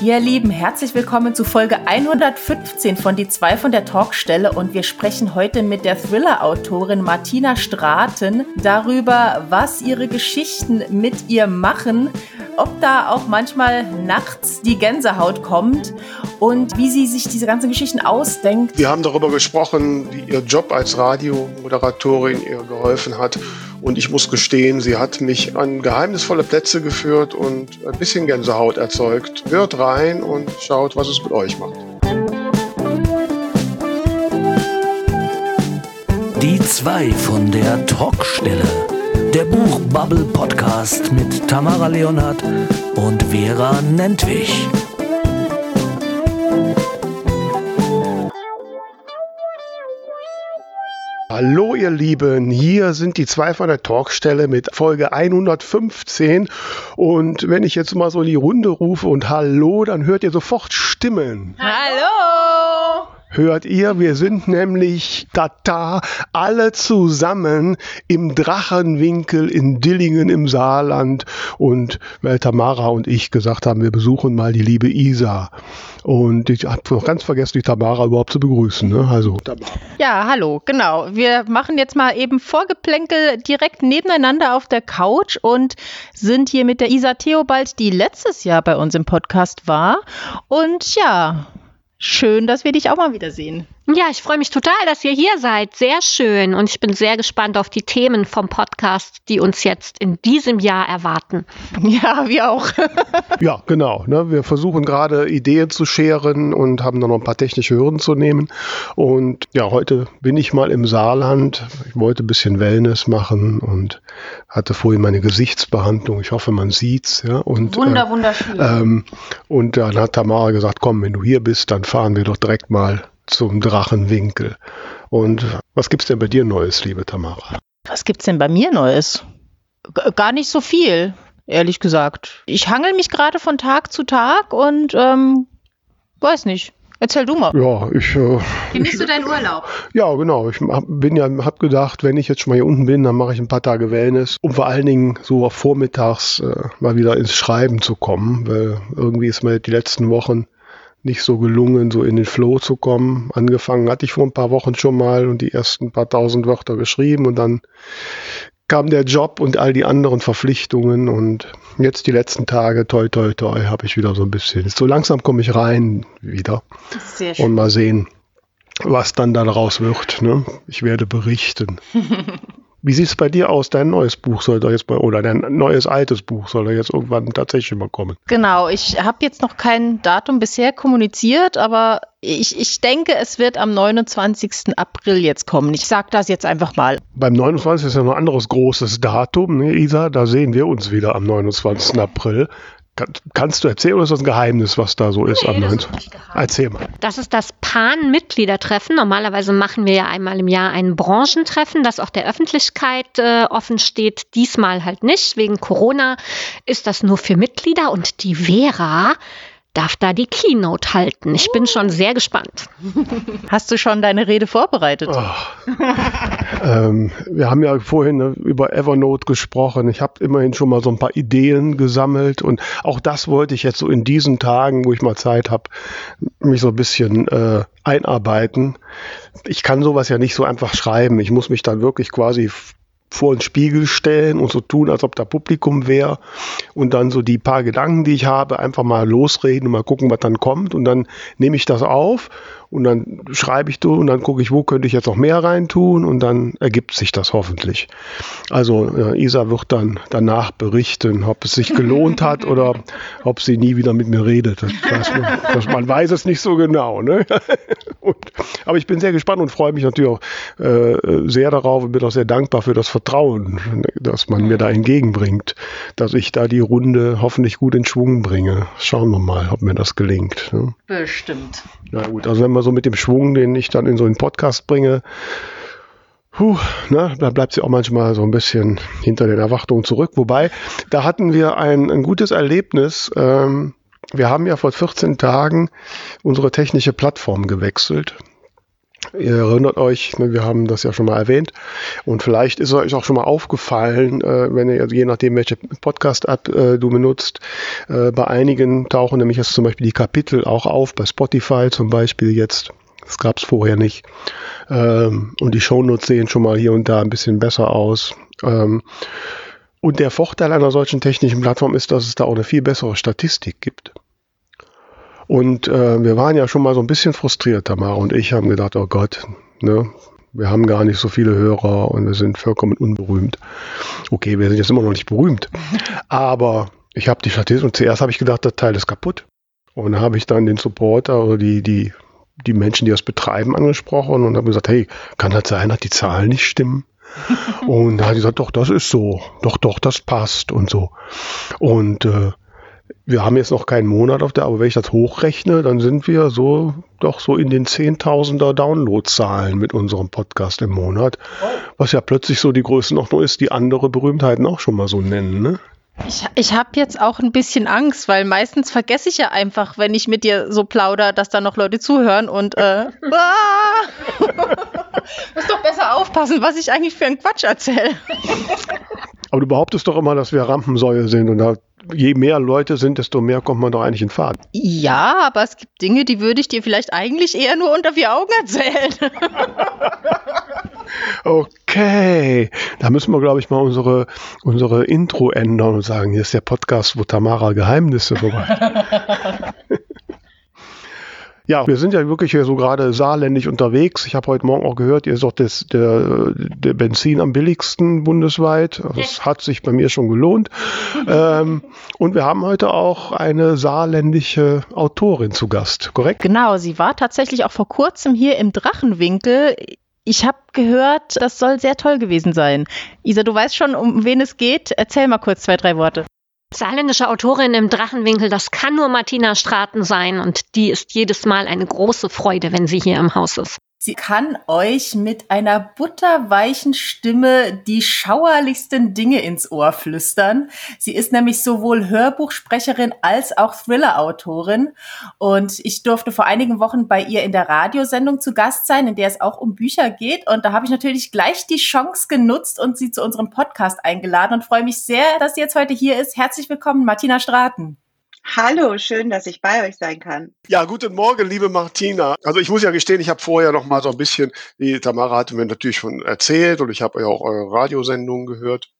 Ihr Lieben, herzlich willkommen zu Folge 115 von Die zwei von der Talkstelle und wir sprechen heute mit der Thriller-Autorin Martina Straten darüber, was ihre Geschichten mit ihr machen, ob da auch manchmal nachts die Gänsehaut kommt und wie sie sich diese ganzen Geschichten ausdenkt. Wir haben darüber gesprochen, wie ihr Job als Radiomoderatorin ihr geholfen hat und ich muss gestehen, sie hat mich an geheimnisvolle Plätze geführt und ein bisschen Gänsehaut erzeugt. Hört rein und schaut, was es mit euch macht. Die zwei von der Talkstelle. Der Buchbubble Podcast mit Tamara Leonhardt und Vera Nentwich. Hallo ihr Lieben, hier sind die zwei von der Talkstelle mit Folge 115 und wenn ich jetzt mal so in die Runde rufe und Hallo, dann hört ihr sofort Stimmen. Hallo! Hört ihr. Wir sind nämlich Tata alle zusammen im Drachenwinkel in Dillingen im Saarland und weil Tamara und ich gesagt haben, wir besuchen mal die liebe Isa. Und ich habe noch ganz vergessen, die Tamara überhaupt zu begrüßen. Ne? Also. Ja, hallo, genau. Wir machen jetzt mal eben Vorgeplänkel direkt nebeneinander auf der Couch und sind hier mit der Isa Theobald, die letztes Jahr bei uns im Podcast war. Und ja, schön, dass wir dich auch mal wiedersehen. Ja, ich freue mich total, dass ihr hier seid. Sehr schön. Und ich bin sehr gespannt auf die Themen vom Podcast, die uns jetzt in diesem Jahr erwarten. Ja, wir auch. ja, genau. Ne? Wir versuchen gerade Ideen zu scheren und haben dann noch ein paar technische Hürden zu nehmen. Und ja, heute bin ich mal im Saarland. Ich wollte ein bisschen Wellness machen und hatte vorhin meine Gesichtsbehandlung. Ich hoffe, man sieht's. Ja? Und, Wunder, wunderschön. Ähm, und dann hat Tamara gesagt, komm, wenn du hier bist, dann fahren wir doch direkt mal zum Drachenwinkel. Und was gibt's denn bei dir Neues, liebe Tamara? Was gibt's denn bei mir Neues? G gar nicht so viel, ehrlich gesagt. Ich hangel mich gerade von Tag zu Tag und ähm, weiß nicht. Erzähl du mal. Ja, ich. Äh, Genießt du deinen Urlaub? Ja, genau. Ich hab, bin ja, hab gedacht, wenn ich jetzt schon mal hier unten bin, dann mache ich ein paar Tage Wellness, um vor allen Dingen so vormittags äh, mal wieder ins Schreiben zu kommen, weil irgendwie ist mir die letzten Wochen nicht so gelungen, so in den Flow zu kommen. Angefangen hatte ich vor ein paar Wochen schon mal und die ersten paar tausend Wörter geschrieben und dann kam der Job und all die anderen Verpflichtungen und jetzt die letzten Tage, toi, toi, toi, habe ich wieder so ein bisschen. So langsam komme ich rein wieder. Sehr schön. Und mal sehen, was dann daraus wird. Ne? Ich werde berichten. Wie sieht es bei dir aus? Dein neues Buch soll doch jetzt mal, oder dein neues altes Buch soll doch jetzt irgendwann tatsächlich mal kommen. Genau, ich habe jetzt noch kein Datum bisher kommuniziert, aber ich, ich denke, es wird am 29. April jetzt kommen. Ich sage das jetzt einfach mal. Beim 29. ist ja noch ein anderes großes Datum, ne, Isa? Da sehen wir uns wieder am 29. April. Kann, kannst du erzählen oder ist das ein Geheimnis, was da so ist Nee, am das 19.? ist nicht Erzähl mal. Das ist das PAN-Mitgliedertreffen. Normalerweise machen wir ja einmal im Jahr ein Branchentreffen, das auch der Öffentlichkeit äh, offen steht. Diesmal halt nicht. Wegen Corona ist das nur für Mitglieder und die Vera darf da die Keynote halten. Ich bin schon sehr gespannt. Hast du schon deine Rede vorbereitet? Ähm, wir haben ja vorhin ne, über Evernote gesprochen. Ich habe immerhin schon mal so ein paar Ideen gesammelt und auch das wollte ich jetzt so in diesen Tagen, wo ich mal Zeit habe, mich so ein bisschen äh, einarbeiten. Ich kann sowas ja nicht so einfach schreiben. Ich muss mich dann wirklich quasi vor den Spiegel stellen und so tun, als ob da Publikum wäre und dann so die paar Gedanken, die ich habe, einfach mal losreden und mal gucken, was dann kommt. Und dann nehme ich das auf und dann schreibe ich du und dann gucke ich, wo könnte ich jetzt noch mehr reintun und dann ergibt sich das hoffentlich. Also äh, Isa wird dann danach berichten, ob es sich gelohnt hat oder ob sie nie wieder mit mir redet. Das man, das, man weiß es nicht so genau. Ne? Und, aber ich bin sehr gespannt und freue mich natürlich auch äh, sehr darauf und bin auch sehr dankbar für das Vertrauen, das man mir da entgegenbringt, dass ich da die Runde hoffentlich gut in Schwung bringe. Schauen wir mal, ob mir das gelingt. Ne? Bestimmt. Na gut, also wenn man so mit dem Schwung, den ich dann in so einen Podcast bringe, puh, ne, da bleibt sie auch manchmal so ein bisschen hinter den Erwartungen zurück. Wobei, da hatten wir ein, ein gutes Erlebnis. Ähm, wir haben ja vor 14 Tagen unsere technische Plattform gewechselt. Ihr erinnert euch, ne, wir haben das ja schon mal erwähnt. Und vielleicht ist euch auch schon mal aufgefallen, äh, wenn ihr, je nachdem, welche Podcast-App äh, du benutzt, äh, bei einigen tauchen nämlich jetzt zum Beispiel die Kapitel auch auf, bei Spotify zum Beispiel jetzt. Das gab es vorher nicht. Ähm, und die Shownotes sehen schon mal hier und da ein bisschen besser aus. Ähm, und der Vorteil einer solchen technischen Plattform ist, dass es da auch eine viel bessere Statistik gibt. Und äh, wir waren ja schon mal so ein bisschen frustriert, Tamara und ich haben gedacht, oh Gott, ne, wir haben gar nicht so viele Hörer und wir sind vollkommen unberühmt. Okay, wir sind jetzt immer noch nicht berühmt, aber ich habe die Statistik und zuerst habe ich gedacht, das Teil ist kaputt. Und habe ich dann den Supporter oder die, die, die Menschen, die das betreiben, angesprochen und habe gesagt, hey, kann das sein, dass die Zahlen nicht stimmen? und da hat sie gesagt, doch, das ist so, doch, doch, das passt und so. Und äh, wir haben jetzt noch keinen Monat auf der, aber wenn ich das hochrechne, dann sind wir so doch so in den Zehntausender Downloadzahlen mit unserem Podcast im Monat. Was ja plötzlich so die Größenordnung ist, die andere Berühmtheiten auch schon mal so nennen, ne? Ich, ich habe jetzt auch ein bisschen Angst, weil meistens vergesse ich ja einfach, wenn ich mit dir so plauder, dass da noch Leute zuhören und äh, muss doch besser aufpassen, was ich eigentlich für einen Quatsch erzähle. Aber du behauptest doch immer, dass wir Rampensäue sind und da je mehr Leute sind, desto mehr kommt man doch eigentlich in Fahrt. Ja, aber es gibt Dinge, die würde ich dir vielleicht eigentlich eher nur unter vier Augen erzählen. okay, da müssen wir, glaube ich, mal unsere, unsere Intro ändern und sagen, hier ist der Podcast, wo Tamara Geheimnisse verwaltet. Ja, wir sind ja wirklich hier so gerade saarländisch unterwegs. Ich habe heute Morgen auch gehört, ihr sagt, das, der, der Benzin am billigsten bundesweit. Das hat sich bei mir schon gelohnt. ähm, und wir haben heute auch eine saarländische Autorin zu Gast, korrekt? Genau, sie war tatsächlich auch vor kurzem hier im Drachenwinkel. Ich habe gehört, das soll sehr toll gewesen sein. Isa, du weißt schon, um wen es geht. Erzähl mal kurz zwei, drei Worte. Saarländische Autorin im Drachenwinkel, das kann nur Martina Straten sein und die ist jedes Mal eine große Freude, wenn sie hier im Haus ist. Sie kann euch mit einer butterweichen Stimme die schauerlichsten Dinge ins Ohr flüstern. Sie ist nämlich sowohl Hörbuchsprecherin als auch Thriller-Autorin. Und ich durfte vor einigen Wochen bei ihr in der Radiosendung zu Gast sein, in der es auch um Bücher geht. Und da habe ich natürlich gleich die Chance genutzt und sie zu unserem Podcast eingeladen und freue mich sehr, dass sie jetzt heute hier ist. Herzlich willkommen, Martina Straten. Hallo, schön, dass ich bei euch sein kann. Ja, guten Morgen, liebe Martina. Also ich muss ja gestehen, ich habe vorher noch mal so ein bisschen, die Tamara hatte mir natürlich schon erzählt und ich habe ja auch eure Radiosendungen gehört.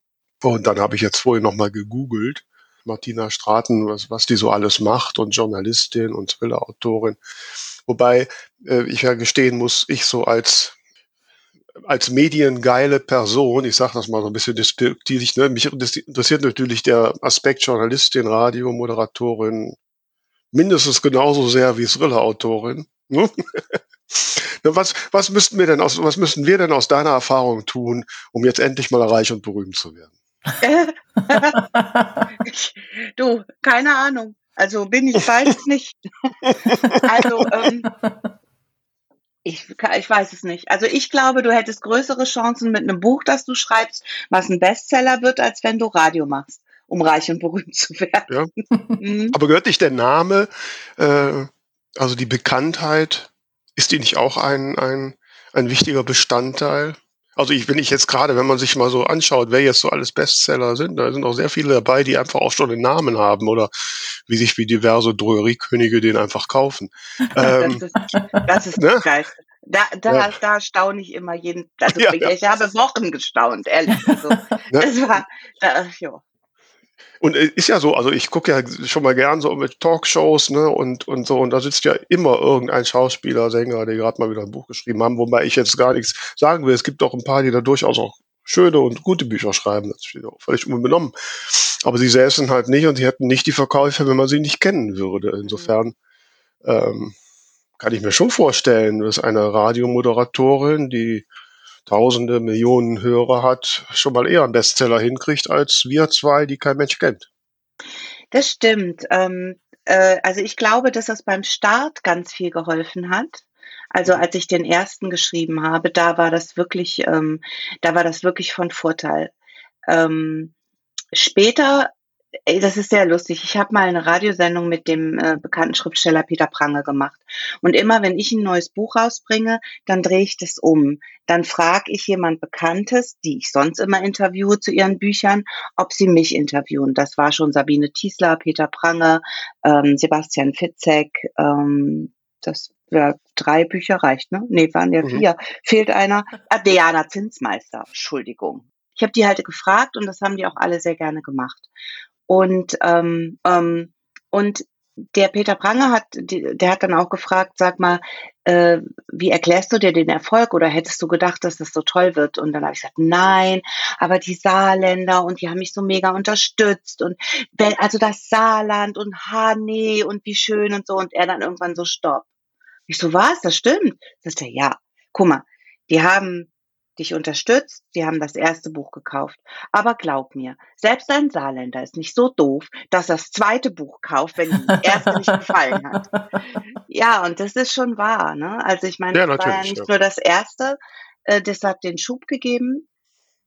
Und dann habe ich jetzt vorher noch mal gegoogelt. Martina Straten, was, was die so alles macht und Journalistin und Thriller-Autorin. Wobei äh, ich ja gestehen muss, ich so als als mediengeile Person, ich sage das mal so ein bisschen despektierlich, ne, mich interessiert natürlich der Aspekt Journalistin, Radio, Moderatorin mindestens genauso sehr wie Thriller-Autorin. Ne? was, was müssten wir denn aus, was müssten wir denn aus deiner Erfahrung tun, um jetzt endlich mal reich und berühmt zu werden? du, keine Ahnung. Also bin ich bald nicht. also ähm, ich, ich weiß es nicht. Also ich glaube, du hättest größere Chancen mit einem Buch, das du schreibst, was ein Bestseller wird, als wenn du Radio machst, um reich und berühmt zu werden. Ja. Mhm. Aber gehört nicht der Name, äh, also die Bekanntheit, ist die nicht auch ein, ein, ein wichtiger Bestandteil? Also ich, wenn ich jetzt gerade, wenn man sich mal so anschaut, wer jetzt so alles Bestseller sind, da sind auch sehr viele dabei, die einfach auch schon einen Namen haben oder wie sich wie diverse Drogeriekönige den einfach kaufen. Ähm, das ist, das ist ne? geil. Da, da, ja. da staune ich immer jeden, also ja, ich ja. habe Wochen gestaunt, ehrlich. Also, ne? das war, da, ja. Und äh, ist ja so, also ich gucke ja schon mal gern so mit Talkshows, ne, und, und so, und da sitzt ja immer irgendein Schauspieler, Sänger, die gerade mal wieder ein Buch geschrieben haben, wobei ich jetzt gar nichts sagen will. Es gibt auch ein paar, die da durchaus auch schöne und gute Bücher schreiben, das auch völlig unbenommen. Aber sie säßen halt nicht und sie hätten nicht die Verkäufe, wenn man sie nicht kennen würde. Insofern ähm, kann ich mir schon vorstellen, dass eine Radiomoderatorin, die tausende, Millionen Hörer hat, schon mal eher einen Bestseller hinkriegt, als wir zwei, die kein Mensch kennt. Das stimmt. Ähm, äh, also ich glaube, dass das beim Start ganz viel geholfen hat. Also als ich den ersten geschrieben habe, da war das wirklich, ähm, da war das wirklich von Vorteil. Ähm, später ey, das ist sehr lustig. Ich habe mal eine Radiosendung mit dem äh, bekannten Schriftsteller Peter Prange gemacht. Und immer wenn ich ein neues Buch rausbringe, dann drehe ich das um. Dann frage ich jemand Bekanntes, die ich sonst immer interviewe zu ihren Büchern, ob sie mich interviewen. Das war schon Sabine Tiesler, Peter Prange, ähm, Sebastian Fitzek. Ähm, das ja, drei Bücher reicht, ne? Nee, waren ja mhm. vier. Fehlt einer. Ah, Diana Zinsmeister, Entschuldigung. Ich habe die halt gefragt und das haben die auch alle sehr gerne gemacht. Und, ähm, ähm, und der Peter Pranger hat, der hat dann auch gefragt, sag mal, äh, wie erklärst du dir den Erfolg oder hättest du gedacht, dass das so toll wird? Und dann habe ich gesagt, nein, aber die Saarländer und die haben mich so mega unterstützt und also das Saarland und ha nee und wie schön und so und er dann irgendwann so stopp. Ich so, was? Das stimmt? Sagt er, ja. Guck mal, die haben dich unterstützt, sie haben das erste Buch gekauft. Aber glaub mir, selbst ein Saarländer ist nicht so doof, dass das zweite Buch kauft, wenn ihm das erste nicht gefallen hat. Ja, und das ist schon wahr. Ne? Also ich meine, ja, das war ja nicht ja. nur das erste, äh, das hat den Schub gegeben.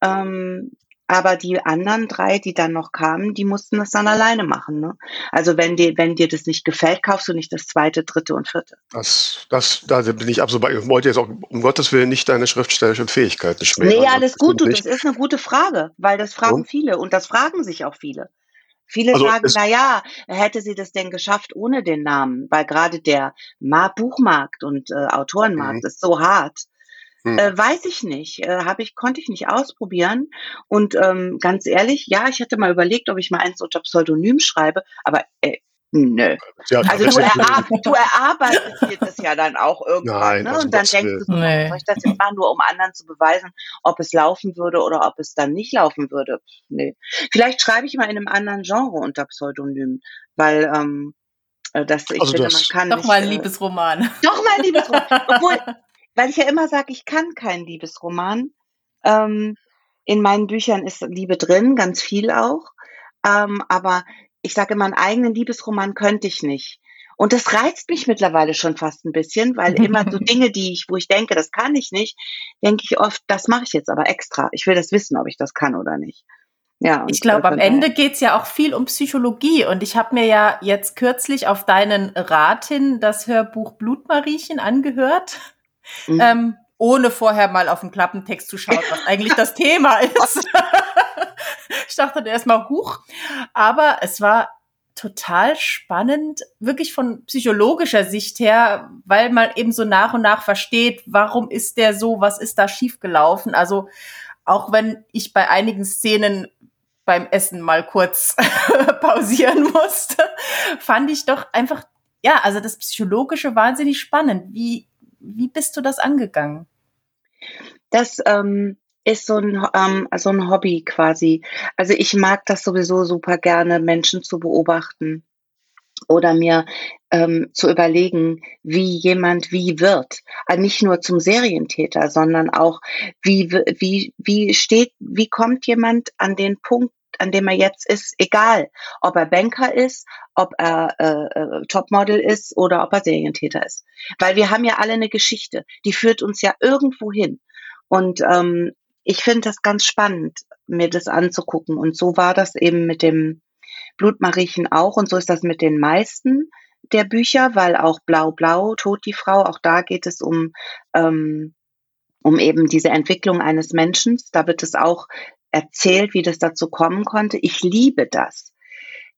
Ähm, aber die anderen drei, die dann noch kamen, die mussten das dann alleine machen. Ne? Also wenn dir, wenn dir das nicht gefällt, kaufst du nicht das zweite, dritte und vierte. Das, das, da bin ich absolut bei. Ich wollte jetzt auch um Gottes Willen nicht deine schriftstellerischen Fähigkeiten schmälern. Nee, alles also, gut, du, das ist eine gute Frage, weil das fragen und? viele und das fragen sich auch viele. Viele also sagen, na ja, hätte sie das denn geschafft ohne den Namen? Weil gerade der Buchmarkt und äh, Autorenmarkt mhm. ist so hart. Hm. Äh, weiß ich nicht, äh, habe ich konnte ich nicht ausprobieren und ähm, ganz ehrlich, ja, ich hatte mal überlegt, ob ich mal eins unter Pseudonym schreibe, aber äh, Nö. Ja, also du, erar du, erarbeitest dir das ja dann auch irgendwann, Nein, ne? Und dann denkst du, nee. soll ich das jetzt machen, nur um anderen zu beweisen, ob es laufen würde oder ob es dann nicht laufen würde? Nee. Vielleicht schreibe ich mal in einem anderen Genre unter Pseudonym, weil ähm, äh, das, ich also finde, man kann. Doch nicht, mal ein äh, Liebesroman. Doch mal ein Liebesroman. Obwohl, weil ich ja immer sage, ich kann keinen Liebesroman. Ähm, in meinen Büchern ist Liebe drin, ganz viel auch. Ähm, aber ich sage immer, einen eigenen Liebesroman könnte ich nicht. Und das reizt mich mittlerweile schon fast ein bisschen, weil immer so Dinge, die ich, wo ich denke, das kann ich nicht, denke ich oft, das mache ich jetzt aber extra. Ich will das wissen, ob ich das kann oder nicht. Ja, ich glaube, am Ende geht's ja auch viel um Psychologie. Und ich habe mir ja jetzt kürzlich auf deinen Rat hin das Hörbuch Blutmariechen angehört mhm. ähm, ohne vorher mal auf den Klappentext zu schauen, was eigentlich das Thema ist. ich dachte erst mal huch. Aber es war total spannend, wirklich von psychologischer Sicht her, weil man eben so nach und nach versteht, warum ist der so, was ist da schiefgelaufen. Also auch wenn ich bei einigen Szenen beim Essen mal kurz pausieren musste, fand ich doch einfach, ja, also das Psychologische wahnsinnig spannend. Wie, wie bist du das angegangen? Das ähm, ist so ein, ähm, so ein Hobby quasi. Also ich mag das sowieso super gerne, Menschen zu beobachten oder mir ähm, zu überlegen, wie jemand wie wird. Also nicht nur zum Serientäter, sondern auch, wie, wie, wie steht, wie kommt jemand an den Punkt, an dem er jetzt ist, egal, ob er Banker ist, ob er äh, äh, Topmodel ist oder ob er Serientäter ist. Weil wir haben ja alle eine Geschichte, die führt uns ja irgendwo hin. Und ähm, ich finde das ganz spannend, mir das anzugucken. Und so war das eben mit dem Blutmariechen auch. Und so ist das mit den meisten der Bücher, weil auch Blau Blau, Tod die Frau, auch da geht es um, ähm, um eben diese Entwicklung eines Menschen. Da wird es auch erzählt, wie das dazu kommen konnte. Ich liebe das.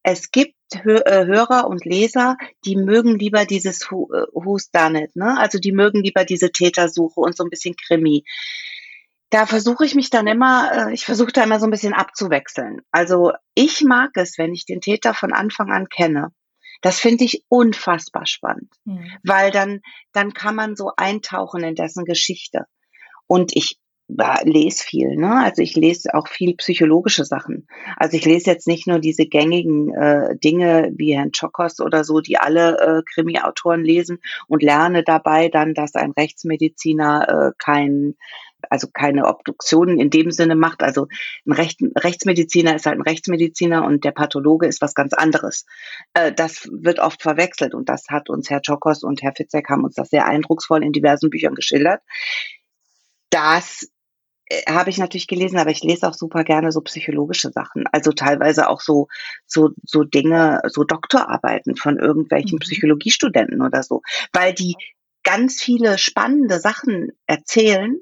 Es gibt äh, Hörer und Leser, die mögen lieber dieses äh, Who's Done It, ne? Also die mögen lieber diese Tätersuche und so ein bisschen Krimi. Da versuche ich mich dann immer, äh, ich versuche da immer so ein bisschen abzuwechseln. Also ich mag es, wenn ich den Täter von Anfang an kenne. Das finde ich unfassbar spannend, mhm. weil dann, dann kann man so eintauchen in dessen Geschichte. Und ich lese viel, ne? Also ich lese auch viel psychologische Sachen. Also ich lese jetzt nicht nur diese gängigen äh, Dinge wie Herrn Chokos oder so, die alle äh, Krimi-Autoren lesen und lerne dabei dann, dass ein Rechtsmediziner äh, kein also keine Obduktionen in dem Sinne macht. Also ein Recht, Rechtsmediziner ist halt ein Rechtsmediziner und der Pathologe ist was ganz anderes. Äh, das wird oft verwechselt und das hat uns Herr Chokos und Herr Fitzek haben uns das sehr eindrucksvoll in diversen Büchern geschildert. Das äh, habe ich natürlich gelesen, aber ich lese auch super gerne so psychologische Sachen. Also teilweise auch so, so, so Dinge, so Doktorarbeiten von irgendwelchen mhm. Psychologiestudenten oder so, weil die ganz viele spannende Sachen erzählen.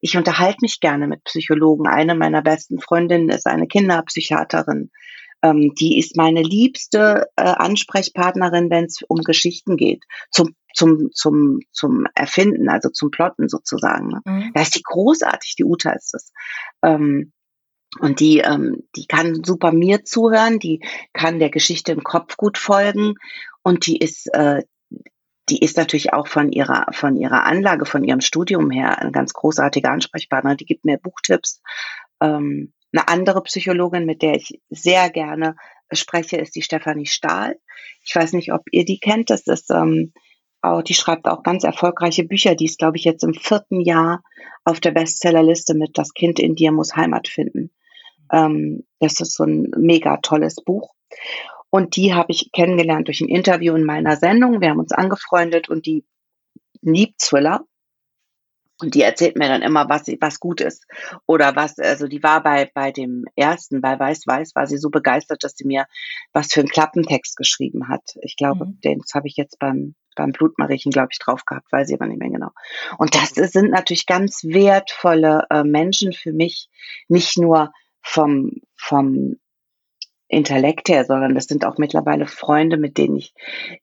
Ich unterhalte mich gerne mit Psychologen. Eine meiner besten Freundinnen ist eine Kinderpsychiaterin. Ähm, die ist meine liebste äh, Ansprechpartnerin, wenn es um Geschichten geht. Zum zum, zum, zum Erfinden, also zum Plotten sozusagen. Ne? Mhm. Da ist die großartig, die Uta ist es. Ähm, und die, ähm, die kann super mir zuhören, die kann der Geschichte im Kopf gut folgen und die ist, äh, die ist natürlich auch von ihrer, von ihrer Anlage, von ihrem Studium her eine ganz großartige Ansprechpartnerin. Die gibt mir Buchtipps. Ähm, eine andere Psychologin, mit der ich sehr gerne spreche, ist die Stefanie Stahl. Ich weiß nicht, ob ihr die kennt. Das ist, ähm, auch, die schreibt auch ganz erfolgreiche Bücher. Die ist, glaube ich, jetzt im vierten Jahr auf der Bestsellerliste mit Das Kind in dir muss Heimat finden. Ähm, das ist so ein mega tolles Buch. Und die habe ich kennengelernt durch ein Interview in meiner Sendung. Wir haben uns angefreundet und die liebt Thriller. Und die erzählt mir dann immer, was, was gut ist. Oder was, also die war bei, bei dem ersten, bei Weiß Weiß, war sie so begeistert, dass sie mir was für einen Klappentext geschrieben hat. Ich glaube, mhm. den habe ich jetzt beim, beim Blutmariechen, glaube ich, drauf gehabt, weiß ich aber nicht mehr genau. Und das sind natürlich ganz wertvolle äh, Menschen für mich, nicht nur vom, vom Intellekt her, sondern das sind auch mittlerweile Freunde, mit denen ich,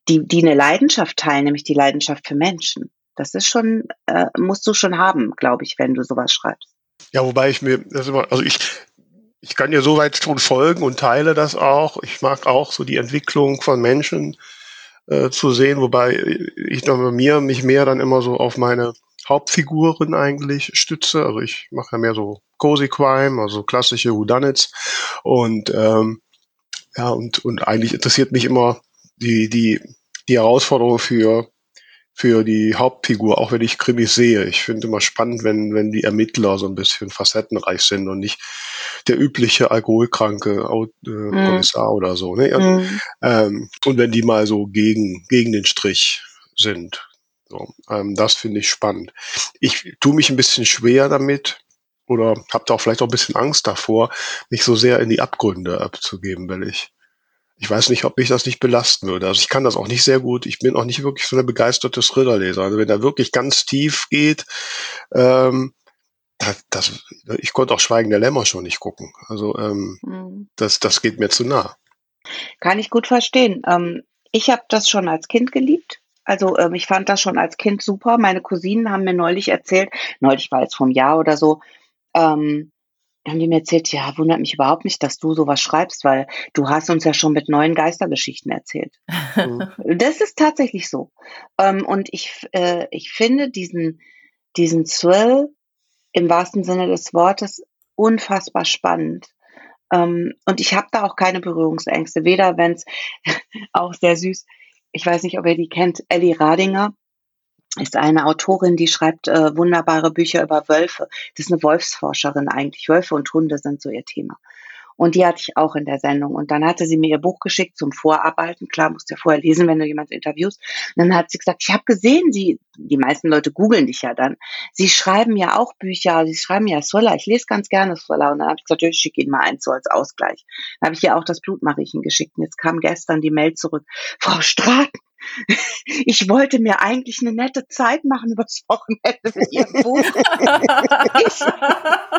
die, die eine Leidenschaft teilen, nämlich die Leidenschaft für Menschen. Das ist schon, äh, musst du schon haben, glaube ich, wenn du sowas schreibst. Ja, wobei ich mir, immer, also ich, ich kann dir soweit schon folgen und teile das auch. Ich mag auch so die Entwicklung von Menschen äh, zu sehen, wobei ich dann bei mir mich mehr dann immer so auf meine Hauptfiguren eigentlich stütze. Also ich mache ja mehr so Cozy Crime, also klassische Whodunits und ähm, ja und und eigentlich interessiert mich immer die die die Herausforderung für für die Hauptfigur, auch wenn ich Krimis sehe. Ich finde immer spannend, wenn, wenn die Ermittler so ein bisschen facettenreich sind und nicht der übliche alkoholkranke äh. Kommissar oder so. Ne? Mm. Ähm, und wenn die mal so gegen, gegen den Strich sind. So, ähm, das finde ich spannend. Ich tue mich ein bisschen schwer damit oder habe da auch vielleicht auch ein bisschen Angst davor, mich so sehr in die Abgründe abzugeben, weil ich ich weiß nicht, ob mich das nicht belasten würde. Also ich kann das auch nicht sehr gut. Ich bin auch nicht wirklich so eine begeisterte Thrillerleser. Also wenn er wirklich ganz tief geht, ähm, das, das, ich konnte auch Schweigen der Lämmer schon nicht gucken. Also ähm, mhm. das, das geht mir zu nah. Kann ich gut verstehen. Ähm, ich habe das schon als Kind geliebt. Also ähm, ich fand das schon als Kind super. Meine Cousinen haben mir neulich erzählt, neulich war es vom Jahr oder so, ähm, haben die mir erzählt, ja, wundert mich überhaupt nicht, dass du sowas schreibst, weil du hast uns ja schon mit neuen Geistergeschichten erzählt. Mhm. das ist tatsächlich so. Ähm, und ich, äh, ich finde diesen, diesen Thrill im wahrsten Sinne des Wortes unfassbar spannend. Ähm, und ich habe da auch keine Berührungsängste, weder wenn es auch sehr süß, ich weiß nicht, ob ihr die kennt, Ellie Radinger ist eine Autorin, die schreibt äh, wunderbare Bücher über Wölfe. Das ist eine Wolfsforscherin eigentlich. Wölfe und Hunde sind so ihr Thema. Und die hatte ich auch in der Sendung. Und dann hatte sie mir ihr Buch geschickt zum Vorarbeiten. Klar, musst du ja vorher lesen, wenn du jemanden interviewst. Und dann hat sie gesagt, ich habe gesehen, sie, die meisten Leute googeln dich ja dann. Sie schreiben ja auch Bücher, sie schreiben ja Thriller. Ich lese ganz gerne Thriller. Und dann habe ich gesagt, ich schicke Ihnen mal eins so als Ausgleich. Dann habe ich ihr auch das Blutmariechen geschickt. Und jetzt kam gestern die Mail zurück. Frau Straten, ich wollte mir eigentlich eine nette Zeit machen übers Wochenende mit ihrem Buch. ich,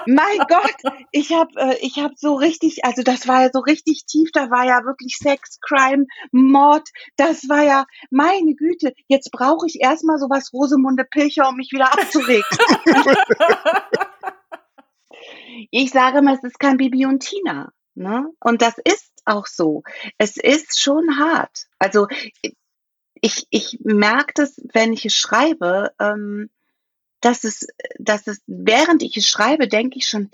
mein Gott, ich habe äh, ich hab so richtig, also das war ja so richtig tief, da war ja wirklich Sex, Crime, Mord, das war ja, meine Güte, jetzt brauche ich erstmal sowas Rosemunde Pilcher, um mich wieder abzuregen. ich sage mal, es ist kein Bibi und Tina. Ne? Und das ist auch so. Es ist schon hart. Also ich, ich merke das, wenn ich es schreibe, ähm, dass es, dass es, während ich es schreibe, denke ich schon,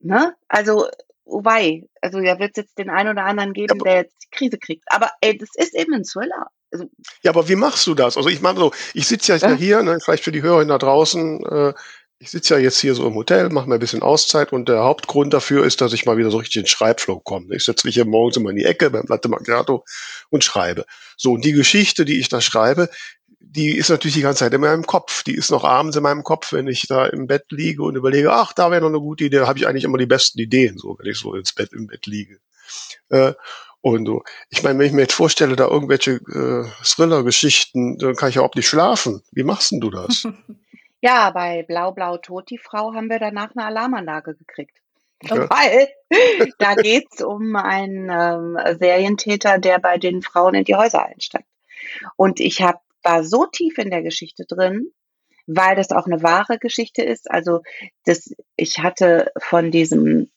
ne? Also, wobei, also ja, wird es jetzt den einen oder anderen geben, der jetzt die Krise kriegt. Aber ey, das ist eben ein Thriller. Also, ja, aber wie machst du das? Also ich meine so, ich sitze ja hier, ne, vielleicht für die Hörer da draußen, äh, ich sitze ja jetzt hier so im Hotel, mache mir ein bisschen Auszeit und der Hauptgrund dafür ist, dass ich mal wieder so richtig in Schreibflow komme. Ich setze mich hier morgens immer in die Ecke beim Latte Macchiato und schreibe. So, und die Geschichte, die ich da schreibe, die ist natürlich die ganze Zeit in meinem Kopf. Die ist noch abends in meinem Kopf, wenn ich da im Bett liege und überlege, ach, da wäre noch eine gute Idee. Da habe ich eigentlich immer die besten Ideen, so wenn ich so ins Bett im Bett liege. Äh, und so. Ich meine, wenn ich mir jetzt vorstelle, da irgendwelche äh, Thriller-Geschichten, dann kann ich ja auch nicht schlafen. Wie machst denn du das? Ja, bei Blau Blau Tot die Frau haben wir danach eine Alarmanlage gekriegt. Ja. Weil da geht's um einen ähm, Serientäter, der bei den Frauen in die Häuser einsteigt. Und ich hab, war so tief in der Geschichte drin, weil das auch eine wahre Geschichte ist. Also das, ich hatte von diesem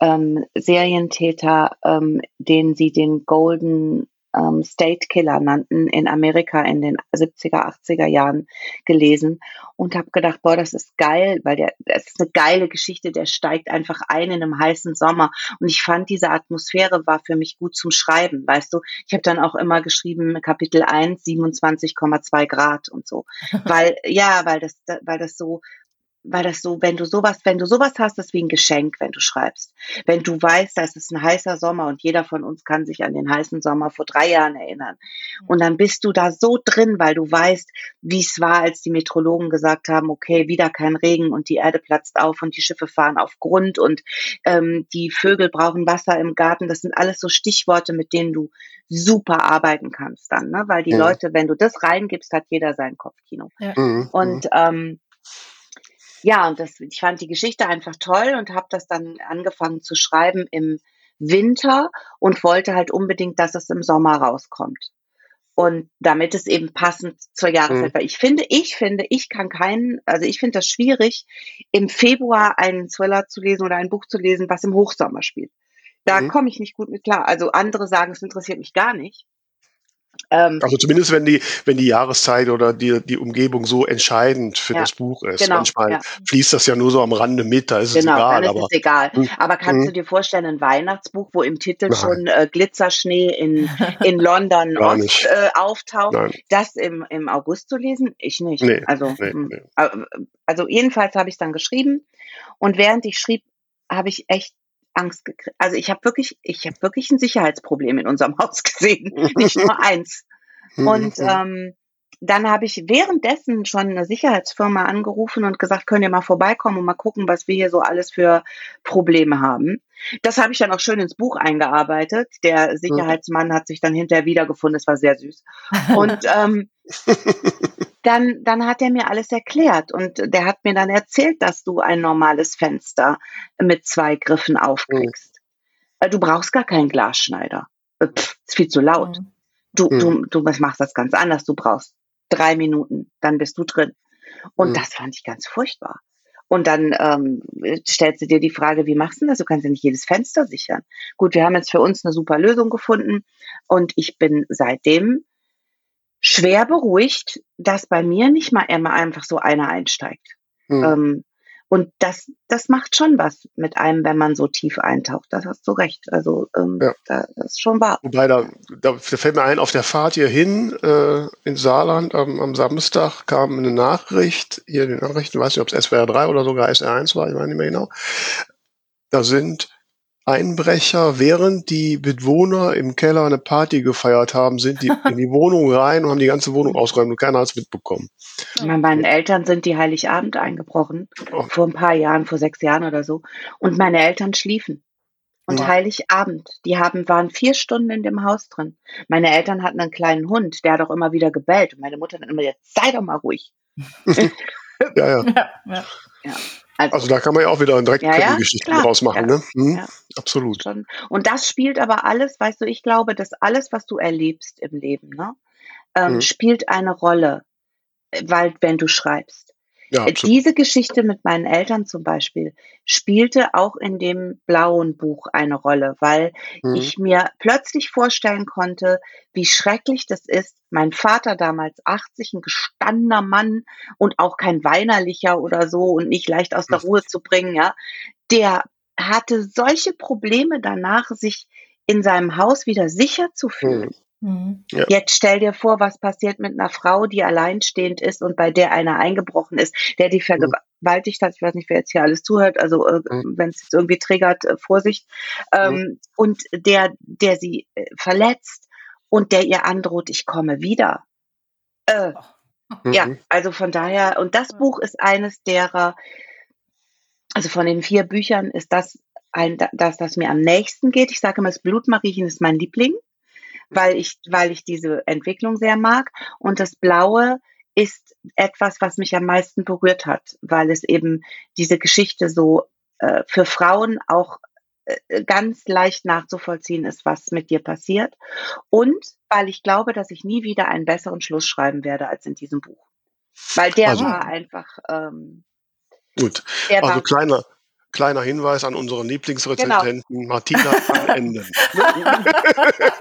ähm, Serientäter, ähm, den sie den Golden ähm, State Killer nannten, in Amerika in den 70er, 80er Jahren gelesen und habe gedacht, boah, das ist geil, weil der, das ist eine geile Geschichte, der steigt einfach ein in einem heißen Sommer und ich fand diese Atmosphäre war für mich gut zum Schreiben, weißt du. Ich habe dann auch immer geschrieben, Kapitel 1, 27,2 Grad und so, weil, ja, weil das, weil das so weil das so, wenn du sowas, wenn du sowas hast, ist wie ein Geschenk, wenn du schreibst. Wenn du weißt, das ist ein heißer Sommer und jeder von uns kann sich an den heißen Sommer vor drei Jahren erinnern. Und dann bist du da so drin, weil du weißt, wie es war, als die Metrologen gesagt haben, okay, wieder kein Regen und die Erde platzt auf und die Schiffe fahren auf Grund und ähm, die Vögel brauchen Wasser im Garten. Das sind alles so Stichworte, mit denen du super arbeiten kannst dann, ne? Weil die ja. Leute, wenn du das reingibst, hat jeder sein Kopfkino. Ja. Mhm. Und ähm, ja, und das, ich fand die Geschichte einfach toll und habe das dann angefangen zu schreiben im Winter und wollte halt unbedingt, dass es im Sommer rauskommt. Und damit es eben passend zur Jahreszeit mhm. war. Ich finde, ich finde, ich kann keinen, also ich finde das schwierig, im Februar einen Thriller zu lesen oder ein Buch zu lesen, was im Hochsommer spielt. Da mhm. komme ich nicht gut mit klar. Also andere sagen, es interessiert mich gar nicht. Ähm, also zumindest wenn die, wenn die Jahreszeit oder die, die Umgebung so entscheidend für ja, das Buch ist. Genau, Manchmal ja. fließt das ja nur so am Rande mit, da ist genau, es egal. Dann ist aber, es egal. Mh, aber kannst mh. du dir vorstellen, ein Weihnachtsbuch, wo im Titel Nein. schon äh, Glitzerschnee in, in London Ost äh, auftaucht, Nein. das im, im August zu lesen? Ich nicht. Nee, also, nee, hm. nee. also jedenfalls habe ich es dann geschrieben und während ich schrieb, habe ich echt Angst gekriegt. Also ich habe wirklich, ich habe wirklich ein Sicherheitsproblem in unserem Haus gesehen, nicht nur eins. Mhm, und ähm, dann habe ich währenddessen schon eine Sicherheitsfirma angerufen und gesagt, könnt ihr mal vorbeikommen und mal gucken, was wir hier so alles für Probleme haben. Das habe ich dann auch schön ins Buch eingearbeitet. Der Sicherheitsmann hat sich dann hinterher wiedergefunden. Das war sehr süß. Und ähm, dann, dann hat er mir alles erklärt und der hat mir dann erzählt, dass du ein normales Fenster mit zwei Griffen aufkriegst. Mhm. Du brauchst gar keinen Glasschneider. Äh, pff, ist viel zu laut. Mhm. Du, du, du machst das ganz anders. Du brauchst drei Minuten, dann bist du drin. Und mhm. das fand ich ganz furchtbar. Und dann ähm, stellst du dir die Frage, wie machst du das? Du kannst ja nicht jedes Fenster sichern. Gut, wir haben jetzt für uns eine super Lösung gefunden und ich bin seitdem schwer beruhigt, dass bei mir nicht mal immer einfach so einer einsteigt. Mhm. Ähm, und das, das macht schon was mit einem, wenn man so tief eintaucht. Das hast du recht. Also ähm, ja. das ist schon wahr. Wobei, da, da, fällt mir ein, auf der Fahrt hierhin äh, in Saarland am, am Samstag kam eine Nachricht, hier in den Nachrichten, weiß nicht, ob es SWR 3 oder sogar SR1 war, ich weiß nicht mehr genau. Da sind Einbrecher, während die Bewohner im Keller eine Party gefeiert haben, sind die in die Wohnung rein und haben die ganze Wohnung ausgeräumt und keiner hat es mitbekommen. Bei meinen Eltern sind die Heiligabend eingebrochen, oh. vor ein paar Jahren, vor sechs Jahren oder so. Und meine Eltern schliefen. Und ja. Heiligabend, die haben, waren vier Stunden in dem Haus drin. Meine Eltern hatten einen kleinen Hund, der hat auch immer wieder gebellt. Und meine Mutter hat immer gesagt, sei doch mal ruhig. ja, ja. ja. ja. Also, also, da kann man ja auch wieder direkt ja, ja, Geschichten klar, draus machen, ja, ne? Hm, ja. Absolut. Schon. Und das spielt aber alles, weißt du, ich glaube, dass alles, was du erlebst im Leben, ne, ähm, mhm. spielt eine Rolle, äh, weil wenn du schreibst. Ja, äh, Diese Geschichte mit meinen Eltern zum Beispiel spielte auch in dem blauen Buch eine Rolle, weil mhm. ich mir plötzlich vorstellen konnte, wie schrecklich das ist. Mein Vater damals 80, ein gestandener Mann und auch kein weinerlicher oder so und nicht leicht aus der Ruhe zu bringen, ja, der hatte solche Probleme danach, sich in seinem Haus wieder sicher zu fühlen. Mhm. Mhm. Ja. Jetzt stell dir vor, was passiert mit einer Frau, die alleinstehend ist und bei der einer eingebrochen ist, der die mhm. vergewaltigt hat. Ich weiß nicht, wer jetzt hier alles zuhört. Also äh, mhm. wenn es jetzt irgendwie triggert, äh, Vorsicht. Ähm, mhm. Und der, der sie äh, verletzt und der ihr androht, ich komme wieder. Äh. Ja, also von daher, und das Buch ist eines derer, also von den vier Büchern ist das ein, das, das mir am nächsten geht. Ich sage immer, das Blutmariechen ist mein Liebling, weil ich, weil ich diese Entwicklung sehr mag. Und das Blaue ist etwas, was mich am meisten berührt hat, weil es eben diese Geschichte so äh, für Frauen auch äh, ganz leicht nachzuvollziehen ist, was mit dir passiert. Und weil ich glaube, dass ich nie wieder einen besseren Schluss schreiben werde als in diesem Buch. Weil der also, war einfach. Ähm, gut. Also war, kleiner, kleiner Hinweis an unseren Lieblingsrezententen genau. Martina van Enden.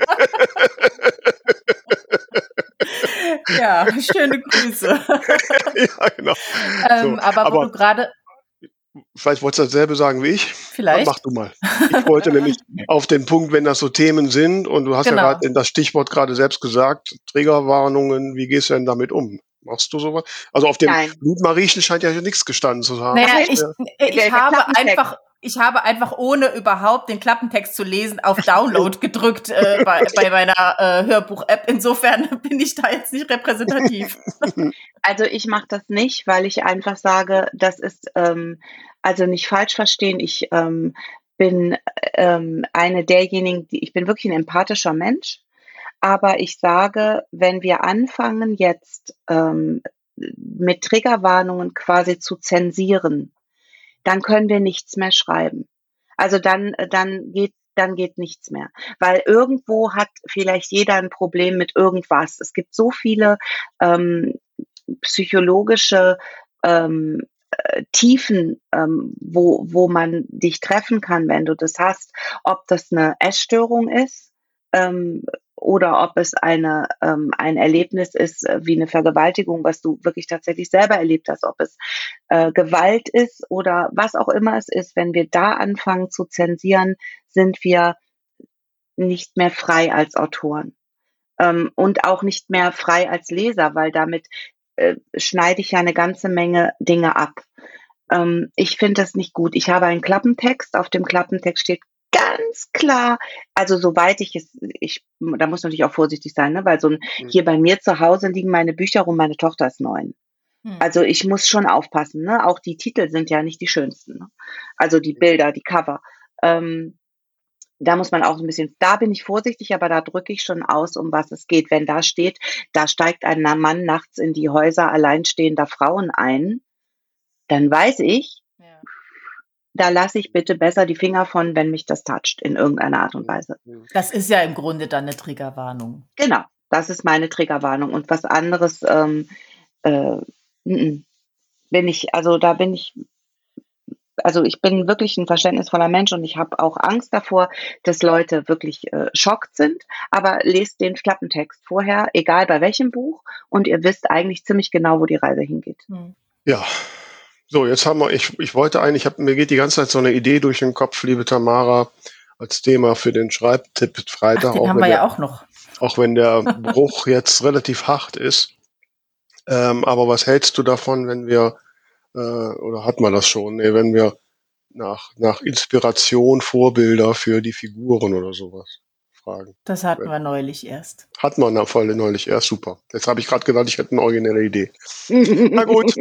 ja, schöne Grüße. ja, genau. Ähm, so, aber, aber wo du gerade Vielleicht wolltest du dasselbe sagen wie ich. Vielleicht. Mach du mal. Ich wollte nämlich auf den Punkt, wenn das so Themen sind, und du hast genau. ja gerade das Stichwort gerade selbst gesagt, Triggerwarnungen, wie gehst du denn damit um? Machst du sowas? Also auf dem Blutmariechen scheint ja nichts gestanden zu haben. Naja, ich, ich, ich habe einfach, ich habe einfach ohne überhaupt den Klappentext zu lesen auf Download gedrückt äh, bei, bei meiner äh, Hörbuch-App. Insofern bin ich da jetzt nicht repräsentativ. Also ich mache das nicht, weil ich einfach sage, das ist ähm, also nicht falsch verstehen. Ich ähm, bin ähm, eine derjenigen, die ich bin wirklich ein empathischer Mensch. Aber ich sage, wenn wir anfangen jetzt ähm, mit Triggerwarnungen quasi zu zensieren, dann können wir nichts mehr schreiben. Also dann, dann geht dann geht nichts mehr. Weil irgendwo hat vielleicht jeder ein Problem mit irgendwas. Es gibt so viele ähm, psychologische ähm, äh, Tiefen, ähm, wo, wo man dich treffen kann, wenn du das hast. Ob das eine Essstörung ist, ähm, oder ob es eine, ähm, ein Erlebnis ist äh, wie eine Vergewaltigung, was du wirklich tatsächlich selber erlebt hast, ob es äh, Gewalt ist oder was auch immer es ist, wenn wir da anfangen zu zensieren, sind wir nicht mehr frei als Autoren ähm, und auch nicht mehr frei als Leser, weil damit äh, schneide ich ja eine ganze Menge Dinge ab. Ähm, ich finde das nicht gut. Ich habe einen Klappentext. Auf dem Klappentext steht ganz klar, also soweit ich es, ich, da muss man natürlich auch vorsichtig sein, ne? weil so ein, mhm. hier bei mir zu Hause liegen meine Bücher rum, meine Tochter ist neun. Mhm. Also ich muss schon aufpassen, ne? Auch die Titel sind ja nicht die schönsten. Ne? Also die Bilder, die Cover. Ähm, da muss man auch ein bisschen, da bin ich vorsichtig, aber da drücke ich schon aus, um was es geht. Wenn da steht, da steigt ein Mann nachts in die Häuser alleinstehender Frauen ein, dann weiß ich, da lasse ich bitte besser die Finger von, wenn mich das toucht in irgendeiner Art und Weise. Das ist ja im Grunde dann eine Triggerwarnung. Genau, das ist meine Triggerwarnung. Und was anderes ähm, äh, bin ich, also da bin ich, also ich bin wirklich ein verständnisvoller Mensch und ich habe auch Angst davor, dass Leute wirklich äh, schockt sind. Aber lest den Klappentext vorher, egal bei welchem Buch, und ihr wisst eigentlich ziemlich genau, wo die Reise hingeht. Hm. Ja, so, jetzt haben wir, ich, ich wollte eigentlich, hab, mir geht die ganze Zeit so eine Idee durch den Kopf, liebe Tamara, als Thema für den Schreibtipp Freitag. Ach, den haben wir der, ja auch noch. Auch wenn der Bruch jetzt relativ hart ist. Ähm, aber was hältst du davon, wenn wir, äh, oder hat man das schon, nee, wenn wir nach, nach Inspiration, Vorbilder für die Figuren oder sowas fragen? Das hatten wir neulich erst. Hat man auf alle neulich erst, super. Jetzt habe ich gerade gedacht, ich hätte eine originelle Idee. Na gut,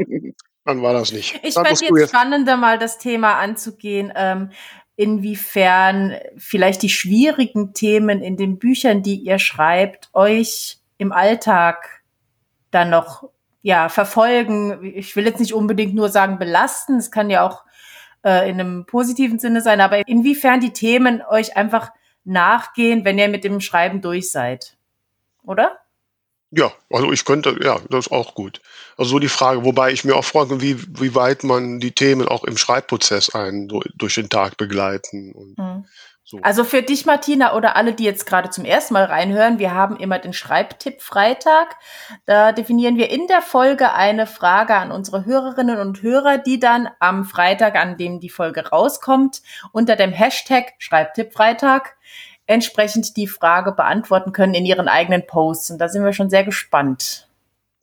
dann war das nicht. Ich fände jetzt, jetzt spannender, mal das Thema anzugehen, ähm, inwiefern vielleicht die schwierigen Themen in den Büchern, die ihr schreibt, euch im Alltag dann noch ja verfolgen. Ich will jetzt nicht unbedingt nur sagen belasten, es kann ja auch äh, in einem positiven Sinne sein, aber inwiefern die Themen euch einfach nachgehen, wenn ihr mit dem Schreiben durch seid, oder? Ja, also ich könnte, ja, das ist auch gut. Also so die Frage, wobei ich mir auch frage, wie, wie weit man die Themen auch im Schreibprozess einen durch den Tag begleiten. Und mhm. so. Also für dich, Martina, oder alle, die jetzt gerade zum ersten Mal reinhören, wir haben immer den Schreibtipp Freitag. Da definieren wir in der Folge eine Frage an unsere Hörerinnen und Hörer, die dann am Freitag, an dem die Folge rauskommt, unter dem Hashtag Schreibtipp Freitag entsprechend die Frage beantworten können in ihren eigenen Posts. Und da sind wir schon sehr gespannt.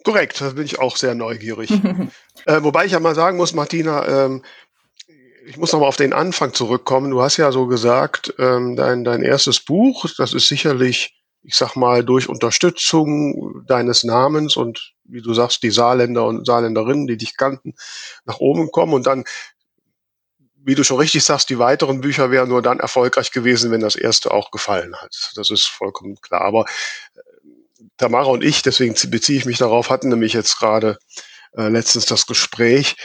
Korrekt, da bin ich auch sehr neugierig. äh, wobei ich ja mal sagen muss, Martina, ähm, ich muss noch mal auf den Anfang zurückkommen. Du hast ja so gesagt, ähm, dein, dein erstes Buch, das ist sicherlich, ich sag mal, durch Unterstützung deines Namens und wie du sagst, die Saarländer und Saarländerinnen, die dich kannten, nach oben kommen und dann, wie du schon richtig sagst, die weiteren Bücher wären nur dann erfolgreich gewesen, wenn das erste auch gefallen hat. Das ist vollkommen klar. Aber äh, Tamara und ich, deswegen beziehe ich mich darauf, hatten nämlich jetzt gerade äh, letztens das Gespräch,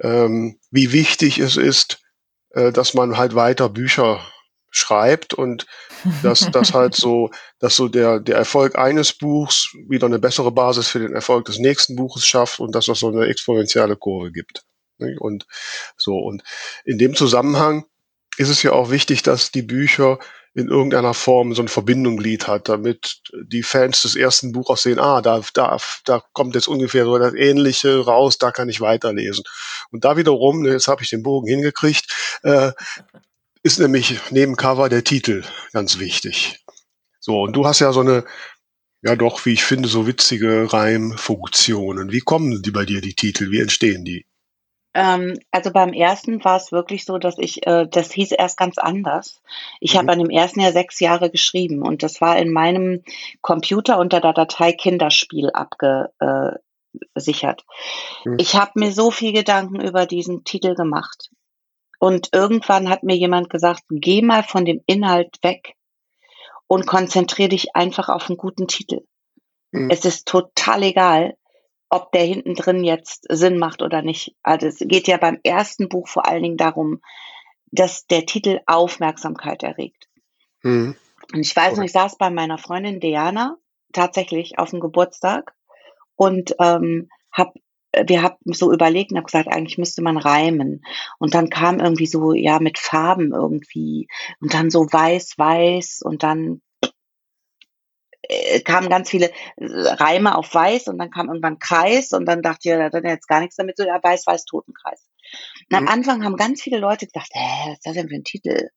ähm, wie wichtig es ist, äh, dass man halt weiter Bücher schreibt und dass das halt so, dass so der, der Erfolg eines Buchs wieder eine bessere Basis für den Erfolg des nächsten Buches schafft und dass das so eine exponentielle Kurve gibt. Und so, und in dem Zusammenhang ist es ja auch wichtig, dass die Bücher in irgendeiner Form so ein Verbindungsglied hat, damit die Fans des ersten Buches sehen, ah, da, da, da kommt jetzt ungefähr so das Ähnliche raus, da kann ich weiterlesen. Und da wiederum, ne, jetzt habe ich den Bogen hingekriegt, äh, ist nämlich neben Cover der Titel ganz wichtig. So, und du hast ja so eine, ja doch, wie ich finde, so witzige Reimfunktionen. Wie kommen die bei dir, die Titel? Wie entstehen die? Ähm, also beim ersten war es wirklich so, dass ich, äh, das hieß erst ganz anders. Ich mhm. habe an dem ersten Jahr sechs Jahre geschrieben und das war in meinem Computer unter der Datei Kinderspiel abgesichert. Mhm. Ich habe mir so viel Gedanken über diesen Titel gemacht. Und irgendwann hat mir jemand gesagt, geh mal von dem Inhalt weg und konzentriere dich einfach auf einen guten Titel. Mhm. Es ist total egal, ob der hinten drin jetzt Sinn macht oder nicht. Also es geht ja beim ersten Buch vor allen Dingen darum, dass der Titel Aufmerksamkeit erregt. Mhm. Und ich weiß noch, ich saß bei meiner Freundin Diana tatsächlich auf dem Geburtstag und ähm, hab, wir haben so überlegt und habe gesagt, eigentlich müsste man reimen. Und dann kam irgendwie so, ja, mit Farben irgendwie und dann so weiß, weiß und dann äh, kamen ganz viele äh, Reime auf weiß und dann kam irgendwann Kreis und dann dachte ich, ja, dann jetzt gar nichts damit, so ja, weiß, weiß, Totenkreis. Und mhm. am Anfang haben ganz viele Leute gedacht, hä, was ist das denn für ein Titel?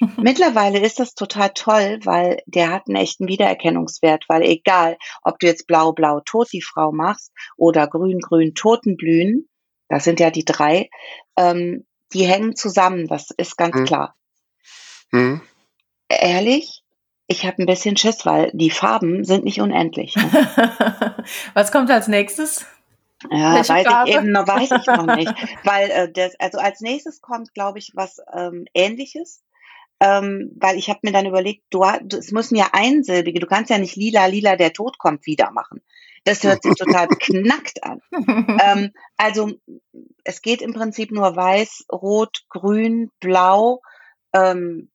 Mittlerweile ist das total toll, weil der hat einen echten Wiedererkennungswert, weil egal, ob du jetzt blau, blau, tot die Frau machst oder grün, grün, Totenblühen, das sind ja die drei, ähm, die hängen zusammen, das ist ganz mhm. klar. Mhm. Ehrlich? Ich habe ein bisschen Schiss, weil die Farben sind nicht unendlich. Ne? Was kommt als nächstes? Ja, Welche weiß Farbe? ich eben noch, weiß ich noch nicht. Weil äh, das, also als nächstes kommt, glaube ich, was ähm, ähnliches. Ähm, weil ich habe mir dann überlegt, du, es müssen ja einsilbige, du kannst ja nicht lila, lila, der Tod kommt wieder machen. Das hört sich total knackt an. Ähm, also es geht im Prinzip nur weiß, rot, grün, blau, ähm,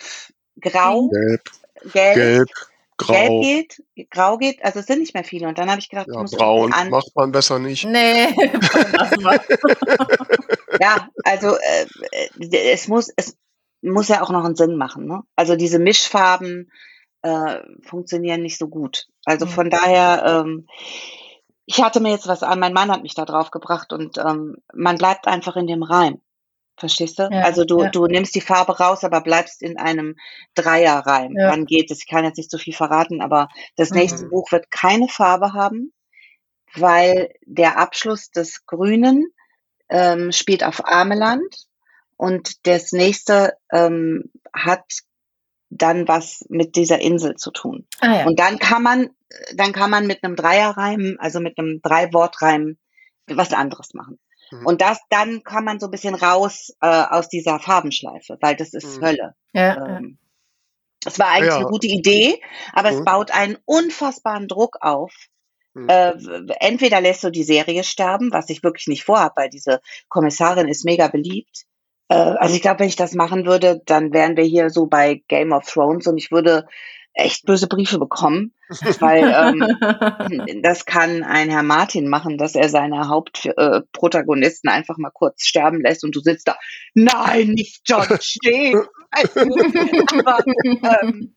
grau. Gelb gelb, gelb grau. Gelb geht, grau geht, also es sind nicht mehr viele. Und dann habe ich gedacht, ja, braun an macht man besser nicht. Nee, ja, also äh, es muss, es muss ja auch noch einen Sinn machen. Ne? Also diese Mischfarben äh, funktionieren nicht so gut. Also von daher, ähm, ich hatte mir jetzt was an, mein Mann hat mich da drauf gebracht und ähm, man bleibt einfach in dem Reim. Verstehst du? Ja, also du, ja. du nimmst die Farbe raus, aber bleibst in einem Dreierreim. Ja. Wann geht es? Ich kann jetzt nicht so viel verraten, aber das mhm. nächste Buch wird keine Farbe haben, weil der Abschluss des Grünen ähm, spielt auf Ameland und das nächste ähm, hat dann was mit dieser Insel zu tun. Ah, ja. Und dann kann man, dann kann man mit einem Dreierreim, also mit einem Drei-Wort-Reim was anderes machen. Mhm. Und das, dann kann man so ein bisschen raus äh, aus dieser Farbenschleife, weil das ist mhm. Hölle. Ja, ähm, das war eigentlich ja. eine gute Idee, aber mhm. es baut einen unfassbaren Druck auf. Mhm. Äh, entweder lässt du die Serie sterben, was ich wirklich nicht vorhabe, weil diese Kommissarin ist mega beliebt. Äh, also ich glaube, wenn ich das machen würde, dann wären wir hier so bei Game of Thrones und ich würde echt böse Briefe bekommen, weil ähm, das kann ein Herr Martin machen, dass er seine Hauptprotagonisten äh, einfach mal kurz sterben lässt und du sitzt da, nein, nicht John steh. Aber ähm,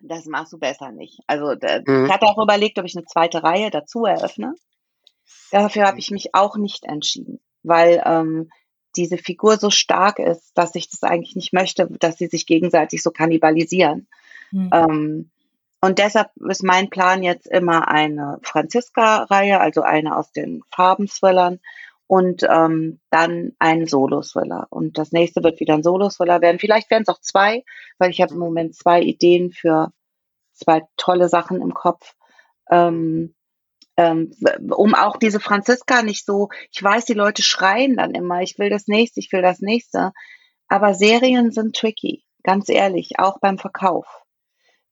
das machst du besser nicht. Also da, mhm. ich hatte auch überlegt, ob ich eine zweite Reihe dazu eröffne. Dafür habe ich mich auch nicht entschieden, weil ähm, diese Figur so stark ist, dass ich das eigentlich nicht möchte, dass sie sich gegenseitig so kannibalisieren. Mhm. Ähm, und deshalb ist mein Plan jetzt immer eine Franziska-Reihe, also eine aus den Farben-Thrillern und ähm, dann ein Solo-Thriller. Und das nächste wird wieder ein Solo-Thriller werden. Vielleicht werden es auch zwei, weil ich habe im Moment zwei Ideen für zwei tolle Sachen im Kopf. Ähm, ähm, um auch diese Franziska nicht so, ich weiß, die Leute schreien dann immer, ich will das nächste, ich will das nächste. Aber Serien sind tricky, ganz ehrlich, auch beim Verkauf.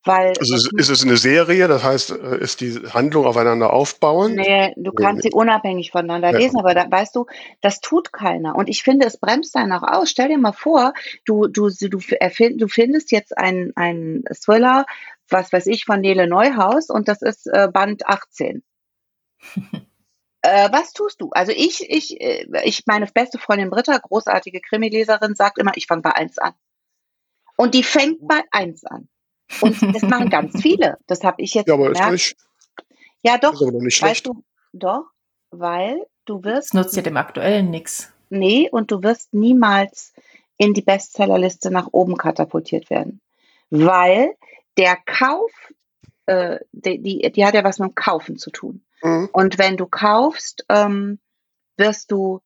Weil also ist, ist es eine Serie, das heißt, äh, ist die Handlung aufeinander aufbauend? Nee, du kannst sie unabhängig voneinander ja. lesen, aber da weißt du, das tut keiner. Und ich finde, es bremst einen auch aus. Stell dir mal vor, du, du, du, du findest jetzt einen, einen Thriller, was weiß ich, von Nele Neuhaus und das ist äh, Band 18. äh, was tust du? Also ich, ich, äh, ich, meine beste Freundin Britta, großartige Krimileserin, sagt immer, ich fange bei 1 an. Und die fängt bei 1 an. Und das machen ganz viele. Das habe ich jetzt Ja, aber ist nicht, Ja, doch. ist aber noch nicht schlecht. Weißt du, doch, weil du wirst. Das nutzt ja dem Aktuellen nichts. Nee, und du wirst niemals in die Bestsellerliste nach oben katapultiert werden. Weil der Kauf, äh, die, die, die hat ja was mit dem Kaufen zu tun. Mhm. Und wenn du kaufst, ähm, wirst du,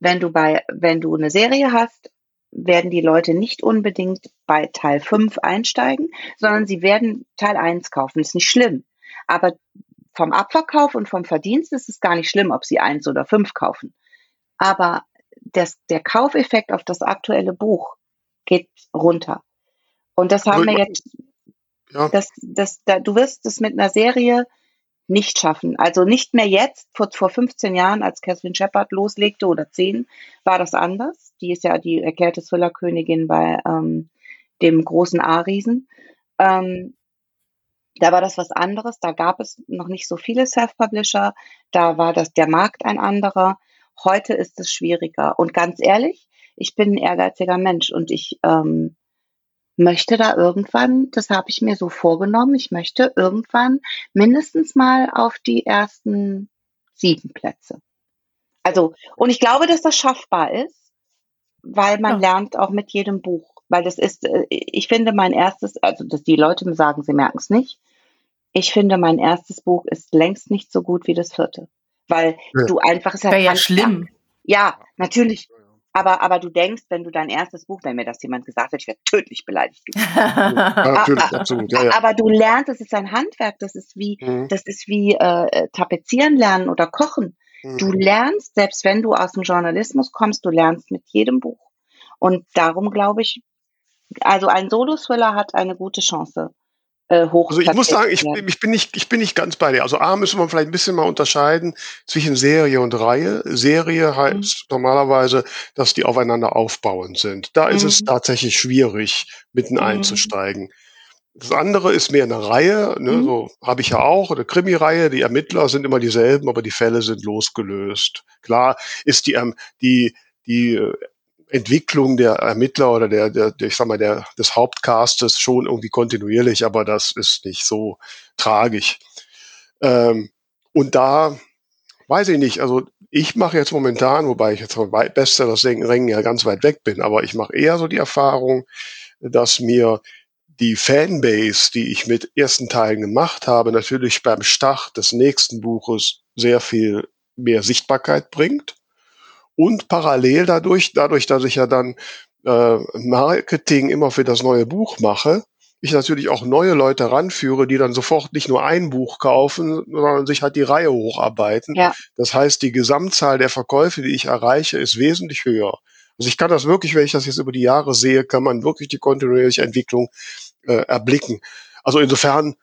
wenn du bei, wenn du eine Serie hast, werden die Leute nicht unbedingt bei Teil 5 einsteigen, sondern sie werden Teil 1 kaufen. Ist nicht schlimm. Aber vom Abverkauf und vom Verdienst ist es gar nicht schlimm, ob sie 1 oder 5 kaufen. Aber das, der Kaufeffekt auf das aktuelle Buch geht runter. Und das haben wir jetzt, Ja. das, das, da, du wirst es mit einer Serie nicht schaffen. Also nicht mehr jetzt, vor, vor 15 Jahren, als Catherine Shepard loslegte oder 10, war das anders. Die ist ja die erklärte Thriller-Königin bei ähm, dem großen A-Riesen. Ähm, da war das was anderes. Da gab es noch nicht so viele Self-Publisher. Da war das der Markt ein anderer. Heute ist es schwieriger. Und ganz ehrlich, ich bin ein ehrgeiziger Mensch und ich ähm, möchte da irgendwann, das habe ich mir so vorgenommen, ich möchte irgendwann mindestens mal auf die ersten sieben Plätze. Also, und ich glaube, dass das schaffbar ist, weil man Ja. lernt auch mit jedem Buch. Weil das ist, äh, ich finde mein erstes, also dass die Leute sagen, sie merken es nicht. Ich finde mein erstes Buch ist längst nicht so gut wie das vierte. Weil Ja. du einfach es Wäre ja schlimm. Ja, natürlich. Aber, aber du denkst, wenn du dein erstes Buch, wenn mir das jemand gesagt hat, ich wäre tödlich beleidigt gewesen. Ja, natürlich, ah, absolut. Ja, ja. Aber du lernst, das ist ein Handwerk, das ist wie, Mhm. das ist wie äh, tapezieren lernen oder kochen. Du Mhm. lernst, selbst wenn du aus dem Journalismus kommst, du lernst mit jedem Buch. Und darum glaube ich, also ein Solo-Thriller hat eine gute Chance, äh, hoch Also ich muss sagen, ich, ich, bin nicht, ich bin nicht ganz bei dir. Also A müssen wir vielleicht ein bisschen mal unterscheiden zwischen Serie und Reihe. Serie heißt normalerweise, dass die aufeinander aufbauend sind. Da ist es Mhm. tatsächlich schwierig, mitten Mhm. einzusteigen. Das andere ist mehr eine Reihe, ne, Mhm. so habe ich ja auch, eine Krimi-Reihe, die Ermittler sind immer dieselben, aber die Fälle sind losgelöst. Klar ist die, ähm, die, die äh, Entwicklung der Ermittler oder der, der, der, ich sag mal, der, des Hauptcastes schon irgendwie kontinuierlich, aber das ist nicht so tragisch. Ähm, und da weiß ich nicht, also ich mache jetzt momentan, wobei ich jetzt von weit- Bestseller-Rängen ja ganz weit weg bin, aber ich mache eher so die Erfahrung, dass mir die Fanbase, die ich mit ersten Teilen gemacht habe, natürlich beim Start des nächsten Buches sehr viel mehr Sichtbarkeit bringt und parallel dadurch, dadurch, dass ich ja dann äh, Marketing immer für das neue Buch mache, ich natürlich auch neue Leute ranführe, die dann sofort nicht nur ein Buch kaufen, sondern sich halt die Reihe hocharbeiten. Ja. Das heißt, die Gesamtzahl der Verkäufe, die ich erreiche, ist wesentlich höher. Also ich kann das wirklich, wenn ich das jetzt über die Jahre sehe, kann man wirklich die kontinuierliche Entwicklung äh, erblicken. Also insofern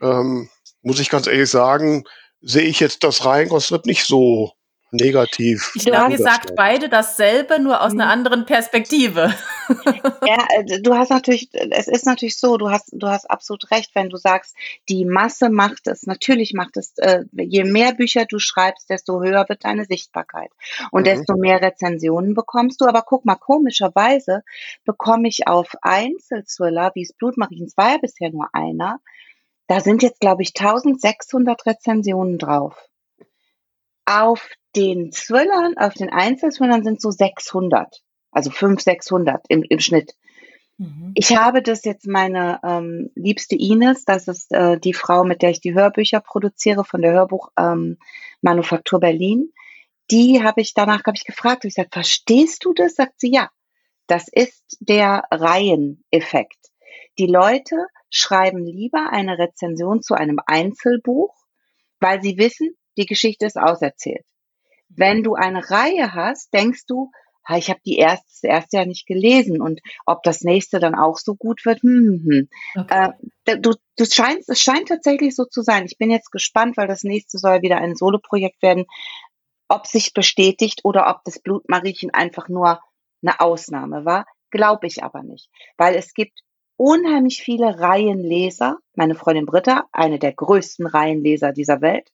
ähm, muss ich ganz ehrlich sagen, sehe ich jetzt das Reihenkonstrukt nicht so negativ. Ich Du glaube, hast- ihr sagt beide dasselbe, nur aus einer Mhm. anderen Perspektive. Ja, äh, du hast natürlich, es ist natürlich so, du hast, du hast absolut recht, wenn du sagst, die Masse macht es. Natürlich macht es, äh, je mehr Bücher du schreibst, desto höher wird deine Sichtbarkeit. Und Mhm. desto mehr Rezensionen bekommst du. Aber guck mal, komischerweise bekomme ich auf Einzelthriller, wie es Blutmarien war ja bisher nur einer, da sind jetzt, glaube ich, 1600 Rezensionen drauf. Auf den Thrillern, auf den Einzelthrillern sind so 600. Also 500, 600 im, im Schnitt. Mhm. Ich habe das jetzt meine ähm, liebste Ines, das ist äh, die Frau, mit der ich die Hörbücher produziere von der Hörbuch ähm, Berlin. Die habe ich danach habe ich gefragt, ich gesagt, verstehst du das? Sagt sie ja. Das ist der Reiheneffekt. Die Leute schreiben lieber eine Rezension zu einem Einzelbuch, weil sie wissen, die Geschichte ist auserzählt. Wenn du eine Reihe hast, denkst du, ich habe die erste, das erste ja nicht gelesen und ob das nächste dann auch so gut wird. Hm, hm. hm. Okay. Äh, du, du scheinst, es scheint tatsächlich so zu sein. Ich bin jetzt gespannt, weil das nächste soll wieder ein Soloprojekt werden, ob sich bestätigt oder ob das Blutmariechen einfach nur eine Ausnahme war. Glaube ich aber nicht, weil es gibt unheimlich viele Reihenleser. Meine Freundin Britta, eine der größten Reihenleser dieser Welt,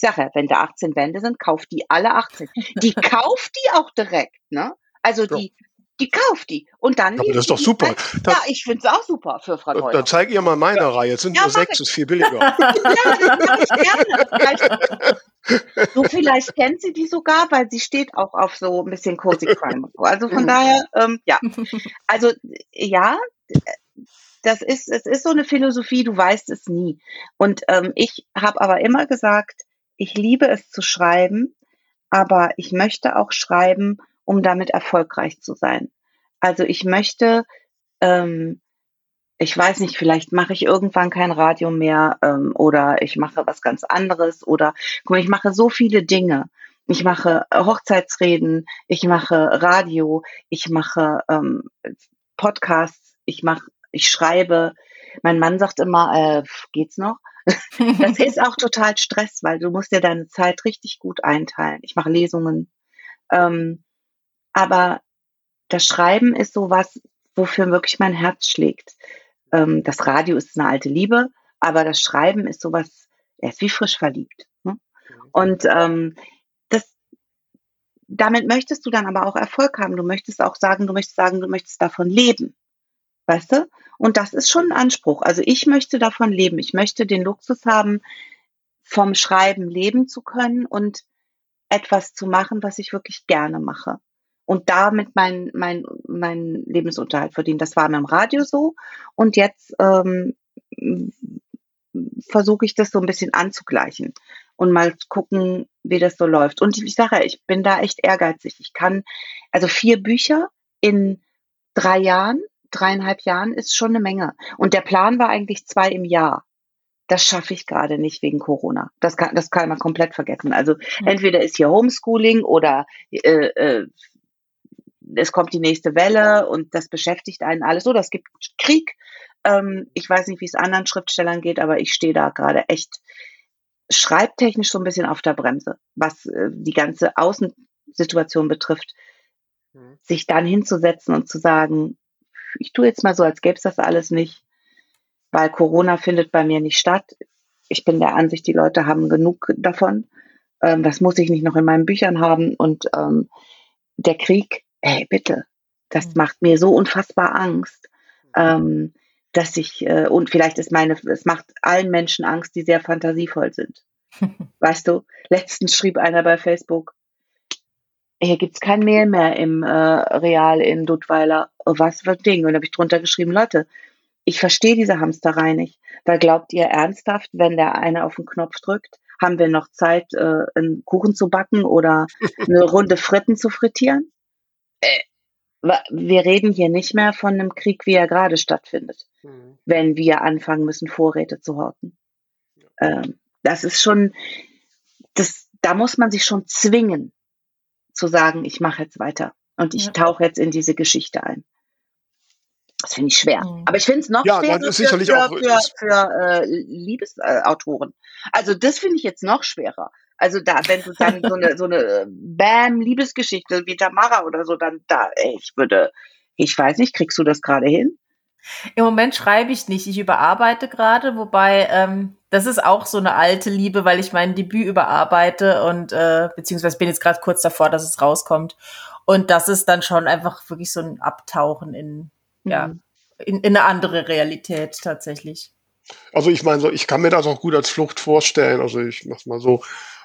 ich sage ja, wenn da 18 Bände sind, kauft die alle 18. Die kauft die auch direkt, ne? Also die, die kauft die. Und dann. Aber das ist doch super. Das, ja, ich finde es auch super für Frau Neuer. Dann zeige ihr mal meine ja. Reihe. Jetzt sind ja, nur sechs, ist viel billiger. ja, das ich gerne. so vielleicht kennt sie die sogar, weil sie steht auch auf so ein bisschen Cozy Crime. Also von daher, ähm, ja. Also ja, das ist, es ist so eine Philosophie, du weißt es nie. Und ähm, ich habe aber immer gesagt, ich liebe es zu schreiben, aber ich möchte auch schreiben, um damit erfolgreich zu sein. Also ich möchte, ähm, ich weiß nicht, vielleicht mache ich irgendwann kein Radio mehr ähm, oder ich mache was ganz anderes oder guck mal, ich mache so viele Dinge. Ich mache Hochzeitsreden, ich mache Radio, ich mache ähm, Podcasts, ich mache, ich schreibe. Mein Mann sagt immer, äh, geht's noch? das ist auch total Stress, weil du musst dir deine Zeit richtig gut einteilen. Ich mache Lesungen. Ähm, aber das Schreiben ist so was, wofür wirklich mein Herz schlägt. Ähm, das Radio ist eine alte Liebe, aber das Schreiben ist sowas, er ist wie frisch verliebt. Ne? Und ähm, das, damit möchtest du dann aber auch Erfolg haben. Du möchtest auch sagen, du möchtest sagen, du möchtest davon leben. Weißt du? Und das ist schon ein Anspruch. Also ich möchte davon leben. Ich möchte den Luxus haben, vom Schreiben leben zu können und etwas zu machen, was ich wirklich gerne mache. Und damit mein, mein, mein Lebensunterhalt verdienen. Das war mir im Radio so. Und jetzt ähm, versuche ich das so ein bisschen anzugleichen und mal gucken, wie das so läuft. Und ich sage, ich bin da echt ehrgeizig. Ich kann, also vier Bücher in drei Jahren dreieinhalb Jahren ist schon eine Menge. Und der Plan war eigentlich zwei im Jahr. Das schaffe ich gerade nicht wegen Corona. Das kann, das kann man komplett vergessen. Also entweder ist hier Homeschooling oder äh, äh, es kommt die nächste Welle und das beschäftigt einen alles. Oder es gibt Krieg. Ähm, ich weiß nicht, wie es anderen Schriftstellern geht, aber ich stehe da gerade echt schreibtechnisch so ein bisschen auf der Bremse, was äh, die ganze Außensituation betrifft. Mhm. Sich dann hinzusetzen und zu sagen, ich tue jetzt mal so, als gäbe es das alles nicht, weil Corona findet bei mir nicht statt. Ich bin der Ansicht, die Leute haben genug davon. Ähm, das muss ich nicht noch in meinen Büchern haben. Und ähm, der Krieg, ey, bitte, das mhm. macht mir so unfassbar Angst, ähm, dass ich, äh, und vielleicht ist meine, es macht allen Menschen Angst, die sehr fantasievoll sind. weißt du, letztens schrieb einer bei Facebook, hier gibt's kein Mehl mehr im äh, Real in Duttweiler. Oh, was für ein Ding? Und da habe ich drunter geschrieben, Leute, ich verstehe diese Hamsterei nicht. Weil glaubt ihr ernsthaft, wenn der eine auf den Knopf drückt, haben wir noch Zeit, äh, einen Kuchen zu backen oder eine Runde Fritten zu frittieren? Äh, wir reden hier nicht mehr von einem Krieg, wie er gerade stattfindet, mhm. wenn wir anfangen müssen, Vorräte zu horten. Ähm, das ist schon, das, da muss man sich schon zwingen, zu sagen, ich mache jetzt weiter und ich ja. tauche jetzt in diese Geschichte ein. Das finde ich schwer. Mhm. Aber ich finde es noch ja, schwerer für, für, für, für äh, Liebesautoren. also das finde ich jetzt noch schwerer. Also da, wenn du dann so eine, so eine Bam-Liebesgeschichte wie Tamara oder so, dann da, ey, ich würde, ich weiß nicht, kriegst du das gerade hin? Im Moment schreibe ich nicht. Ich überarbeite gerade, wobei ähm, das ist auch so eine alte Liebe, weil ich mein Debüt überarbeite und äh, beziehungsweise bin jetzt gerade kurz davor, dass es rauskommt. Und das ist dann schon einfach wirklich so ein Abtauchen in, mhm. ja, in, in eine andere Realität tatsächlich. Also ich meine, so, ich kann mir das auch gut als Flucht vorstellen. Also ich mach's mal so.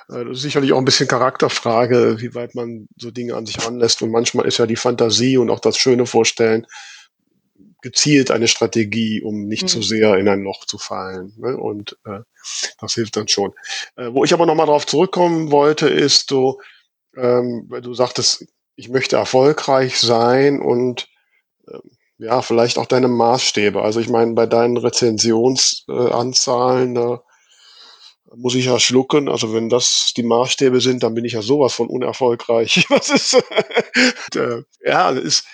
Äh, das ist sicherlich auch ein bisschen Charakterfrage, wie weit man so Dinge an sich ranlässt. Und manchmal ist ja die Fantasie und auch das schöne Vorstellen gezielt eine Strategie, um nicht mhm. zu sehr in ein Loch zu fallen. Ne? Und äh, das hilft dann schon. Äh, wo ich aber nochmal darauf zurückkommen wollte, ist so, ähm, weil du sagtest, ich möchte erfolgreich sein und äh, ja, vielleicht auch deine Maßstäbe. Also ich meine, bei deinen Rezensionsanzahlen, äh, muss ich ja schlucken. Also wenn das die Maßstäbe sind, dann bin ich ja sowas von unerfolgreich. Was ist? äh, ja, ist,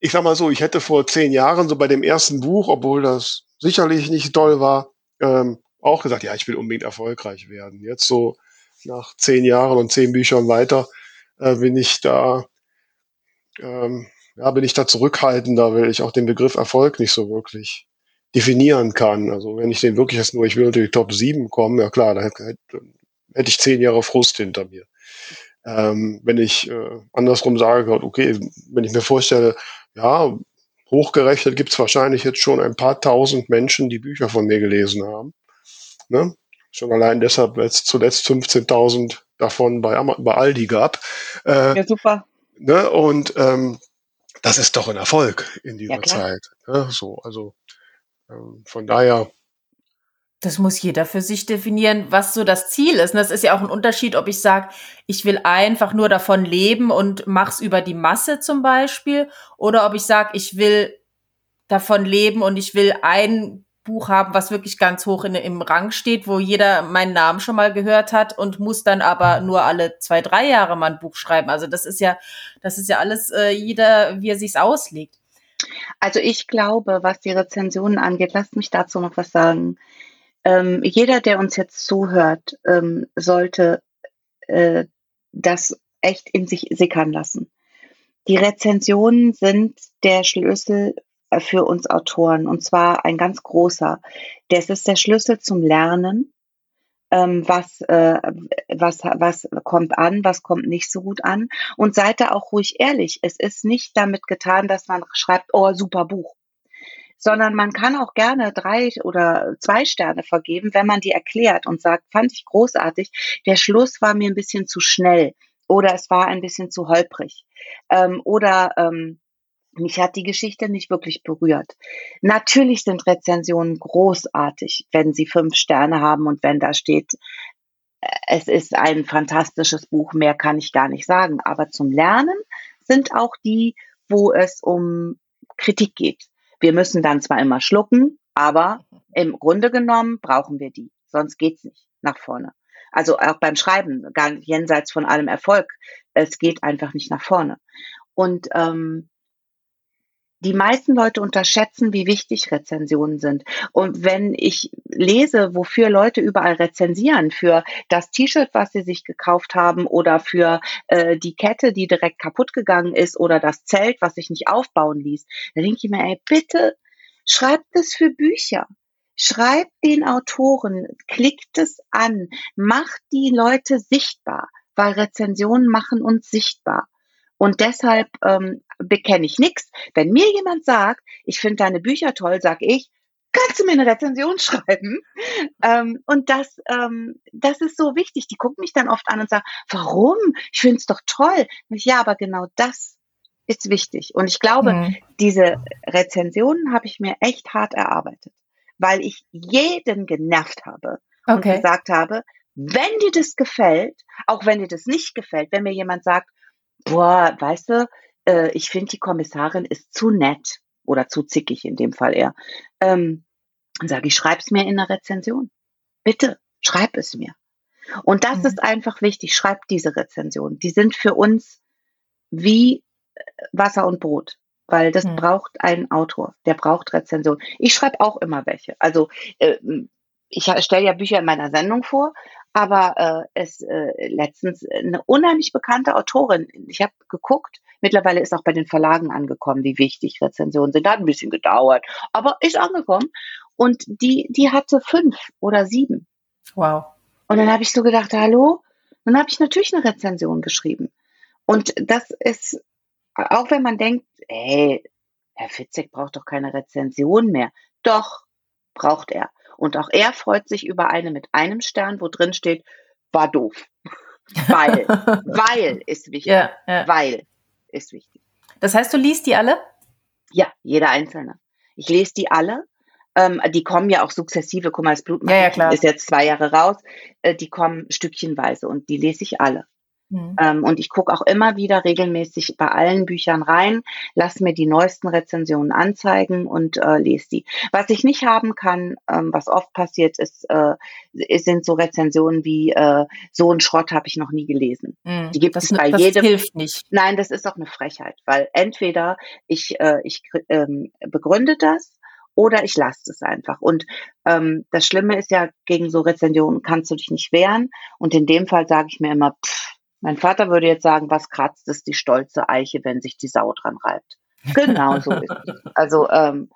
ich sag mal so, ich hätte vor zehn Jahren so bei dem ersten Buch, obwohl das sicherlich nicht toll war, ähm, auch gesagt, ja, ich will unbedingt erfolgreich werden. Jetzt so nach zehn Jahren und zehn Büchern weiter äh, bin ich da, ähm, ja, bin ich da zurückhaltender, weil ich auch den Begriff Erfolg nicht so wirklich definieren kann. Also wenn ich den wirklich jetzt nur, ich will unter die Top 7 kommen, ja klar, da hätte, hätte ich zehn Jahre Frust hinter mir. Ähm, wenn ich äh, andersrum sage, okay, wenn ich mir vorstelle, ja, hochgerechnet gibt es wahrscheinlich jetzt schon ein paar tausend Menschen, die Bücher von mir gelesen haben. Ne? Schon allein deshalb, weil es zuletzt 15.000 davon bei, bei Aldi gab. Äh, ja, super. Ne? Und ähm, das ist doch ein Erfolg in dieser ja, Zeit. Ne? So, also ähm, von daher. Das muss jeder für sich definieren, was so das Ziel ist. Und das ist ja auch ein Unterschied, ob ich sage, ich will einfach nur davon leben und mach's über die Masse zum Beispiel, oder ob ich sage, ich will davon leben und ich will ein Buch haben, was wirklich ganz hoch in, im Rang steht, wo jeder meinen Namen schon mal gehört hat und muss dann aber nur alle zwei, drei Jahre mal ein Buch schreiben. Also das ist ja, das ist ja alles äh, jeder, wie er sich's auslegt. Also ich glaube, was die Rezensionen angeht, lasst mich dazu noch was sagen. Ähm, jeder, der uns jetzt zuhört, ähm, sollte äh, das echt in sich sickern lassen. Die Rezensionen sind der Schlüssel äh, für uns Autoren und zwar ein ganz großer. Das ist der Schlüssel zum Lernen ähm, was, äh, was, was kommt an, was kommt nicht so gut an. Und seid da auch ruhig ehrlich. Es ist nicht damit getan, dass man schreibt, oh, super Buch. Sondern man kann auch gerne drei oder zwei Sterne vergeben, wenn man die erklärt und sagt, fand ich großartig. Der Schluss war mir ein bisschen zu schnell oder es war ein bisschen zu holprig. Ähm, oder ähm, mich hat die Geschichte nicht wirklich berührt. Natürlich sind Rezensionen großartig, wenn sie fünf Sterne haben und wenn da steht, äh, es ist ein fantastisches Buch, mehr kann ich gar nicht sagen. Aber zum Lernen sind auch die, wo es um Kritik geht. Wir müssen dann zwar immer schlucken, aber im Grunde genommen brauchen wir die. Sonst geht's nicht nach vorne. Also auch beim Schreiben, gar jenseits von allem Erfolg. Es geht einfach nicht nach vorne. Und ähm, die meisten Leute unterschätzen, wie wichtig Rezensionen sind. Und wenn ich lese, wofür Leute überall rezensieren, für das T-Shirt, was sie sich gekauft haben oder für äh, die Kette, die direkt kaputt gegangen ist oder das Zelt, was sich nicht aufbauen ließ, dann denke ich mir, ey, bitte schreibt es für Bücher. Schreibt den Autoren, klickt es an, macht die Leute sichtbar, weil Rezensionen machen uns sichtbar. Und deshalb ähm, bekenne ich nichts. Wenn mir jemand sagt, ich finde deine Bücher toll, sag ich, kannst du mir eine Rezension schreiben? Ähm, und das, ähm, das ist so wichtig. Die gucken mich dann oft an und sagen, warum? Ich finde es doch toll. Ja, aber genau das ist wichtig. Und ich glaube, mhm. diese Rezensionen habe ich mir echt hart erarbeitet, weil ich jeden genervt habe okay. und gesagt habe, wenn dir das gefällt, auch wenn dir das nicht gefällt, wenn mir jemand sagt, boah, weißt du, äh, ich finde, die Kommissarin ist zu nett oder zu zickig in dem Fall eher. Ähm, dann sage ich, schreib's mir in der Rezension. Bitte, schreib es mir. Und das mhm. ist einfach wichtig. Schreib diese Rezension. Die sind für uns wie äh, Wasser und Brot, weil das mhm. braucht ein Autor. Der braucht Rezension. Ich schreibe auch immer welche. Also äh, ich stelle ja Bücher in meiner Sendung vor, aber äh, es äh, letztens eine unheimlich bekannte Autorin. Ich habe geguckt. Mittlerweile ist auch bei den Verlagen angekommen, wie wichtig Rezensionen sind. Hat ein bisschen gedauert, aber ist angekommen. Und die, die hatte fünf oder sieben. Wow. Und dann habe ich so gedacht, hallo. dann habe ich natürlich eine Rezension geschrieben. Und das ist, auch wenn man denkt, hey, Herr Fitzek braucht doch keine Rezension mehr. Doch, braucht er. Und auch er freut sich über eine mit einem Stern, wo drin steht, war doof. weil, weil ist wichtig. Ja, ja. Weil ist wichtig. Das heißt, du liest die alle? Ja, jeder einzelne. Ich lese die alle. Ähm, die kommen ja auch sukzessive. Guck mal, das Blut ja, ist jetzt zwei Jahre raus. Äh, die kommen stückchenweise und die lese ich alle. Mhm. Ähm, und ich gucke auch immer wieder regelmäßig bei allen Büchern rein, lass mir die neuesten Rezensionen anzeigen und äh, lese die. Was ich nicht haben kann, ähm, was oft passiert ist, äh, sind so Rezensionen wie äh, so ein Schrott habe ich noch nie gelesen. Mhm. Die gibt das, es bei das jedem. hilft nicht. Nein, das ist auch eine Frechheit, weil entweder ich äh, ich ähm, begründe das oder ich lasse es einfach. Und ähm, das Schlimme ist ja, gegen so Rezensionen kannst du dich nicht wehren. Und in dem Fall sage ich mir immer, pff, mein Vater würde jetzt sagen, was kratzt es die stolze Eiche, wenn sich die Sau dran reibt. Genau so ist es. Also ähm,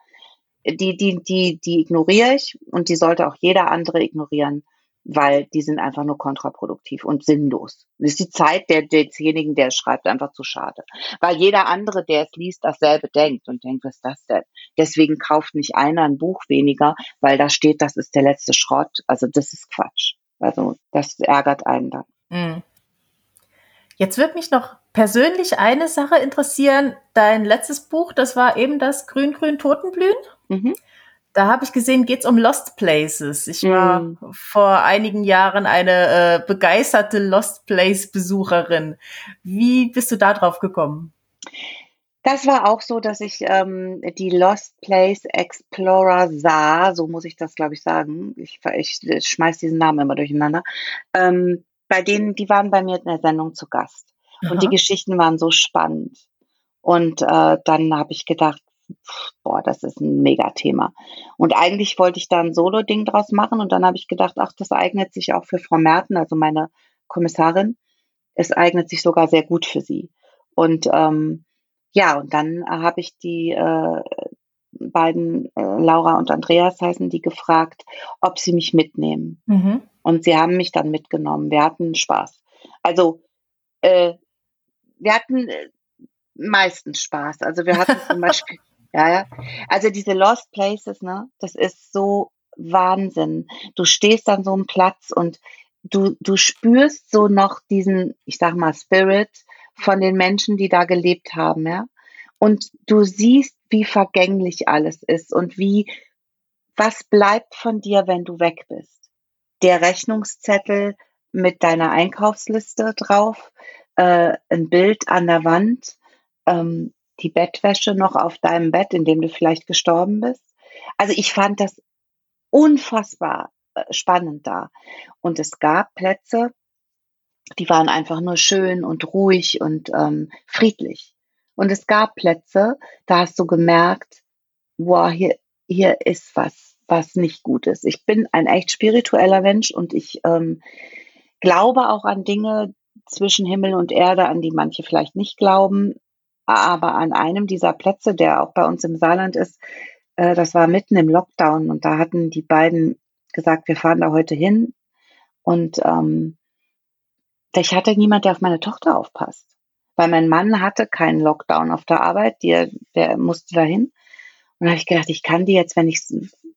die, die, die, die ignoriere ich und die sollte auch jeder andere ignorieren weil die sind einfach nur kontraproduktiv und sinnlos. Das ist die Zeit der, desjenigen, der es schreibt, einfach zu schade. Weil jeder andere, der es liest, dasselbe denkt und denkt, was ist das denn? Deswegen kauft nicht einer ein Buch weniger, weil da steht, das ist der letzte Schrott. Also das ist Quatsch. Also das ärgert einen dann. Mhm. Jetzt wird mich noch persönlich eine Sache interessieren. Dein letztes Buch, das war eben das Grün-Grün Totenblühen. Mhm. Da habe ich gesehen, geht's um Lost Places. Ich war mm. vor einigen Jahren eine äh, begeisterte Lost Place Besucherin. Wie bist du da drauf gekommen? Das war auch so, dass ich ähm, die Lost Place Explorer sah, so muss ich das, glaube ich, sagen. Ich, ich, ich schmeiß diesen Namen immer durcheinander. Ähm, bei denen, die waren bei mir in der Sendung zu Gast. Aha. Und die Geschichten waren so spannend. Und äh, dann habe ich gedacht, boah, das ist ein Megathema. Und eigentlich wollte ich da ein Solo-Ding draus machen und dann habe ich gedacht, ach, das eignet sich auch für Frau Merten, also meine Kommissarin. Es eignet sich sogar sehr gut für sie. Und ähm, ja, und dann habe ich die äh, beiden, äh, Laura und Andreas heißen die, gefragt, ob sie mich mitnehmen. Mhm. Und sie haben mich dann mitgenommen. Wir hatten Spaß. Also äh, wir hatten äh, meistens Spaß. Also wir hatten zum Beispiel ja, ja. Also diese Lost Places, ne, das ist so Wahnsinn. Du stehst an so einem Platz und du, du spürst so noch diesen, ich sag mal, Spirit von den Menschen, die da gelebt haben, ja. Und du siehst, wie vergänglich alles ist und wie, was bleibt von dir, wenn du weg bist? Der Rechnungszettel mit deiner Einkaufsliste drauf, äh, ein Bild an der Wand, ähm, die Bettwäsche noch auf deinem Bett, in dem du vielleicht gestorben bist. Also ich fand das unfassbar äh, spannend da. Und es gab Plätze, die waren einfach nur schön und ruhig und ähm, friedlich. Und es gab Plätze, da hast du gemerkt, wow, hier, hier ist was, was nicht gut ist. Ich bin ein echt spiritueller Mensch und ich ähm, glaube auch an Dinge zwischen Himmel und Erde, an die manche vielleicht nicht glauben. Aber an einem dieser Plätze, der auch bei uns im Saarland ist, äh, das war mitten im Lockdown und da hatten die beiden gesagt, wir fahren da heute hin. Und ähm, ich hatte niemand, der auf meine Tochter aufpasst. Weil mein Mann hatte keinen Lockdown auf der Arbeit, die, der musste dahin. Und da habe ich gedacht, ich kann die jetzt, wenn ich,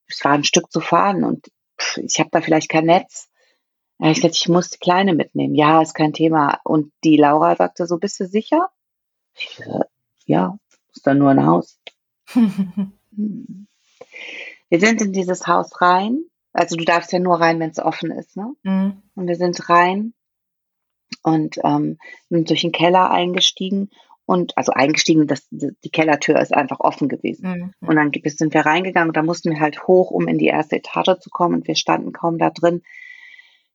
es war ein Stück zu fahren und pff, ich habe da vielleicht kein Netz. Habe ich gesagt, ich muss die Kleine mitnehmen. Ja, ist kein Thema. Und die Laura sagte so, bist du sicher? Ich, ja, ist dann nur ein Haus. Wir sind in dieses Haus rein. Also du darfst ja nur rein, wenn es offen ist. Ne? Mhm. Und wir sind rein und ähm, sind durch den Keller eingestiegen und also eingestiegen, das, die Kellertür ist einfach offen gewesen. Mhm. Und dann sind wir reingegangen und da mussten wir halt hoch, um in die erste Etage zu kommen und wir standen kaum da drin.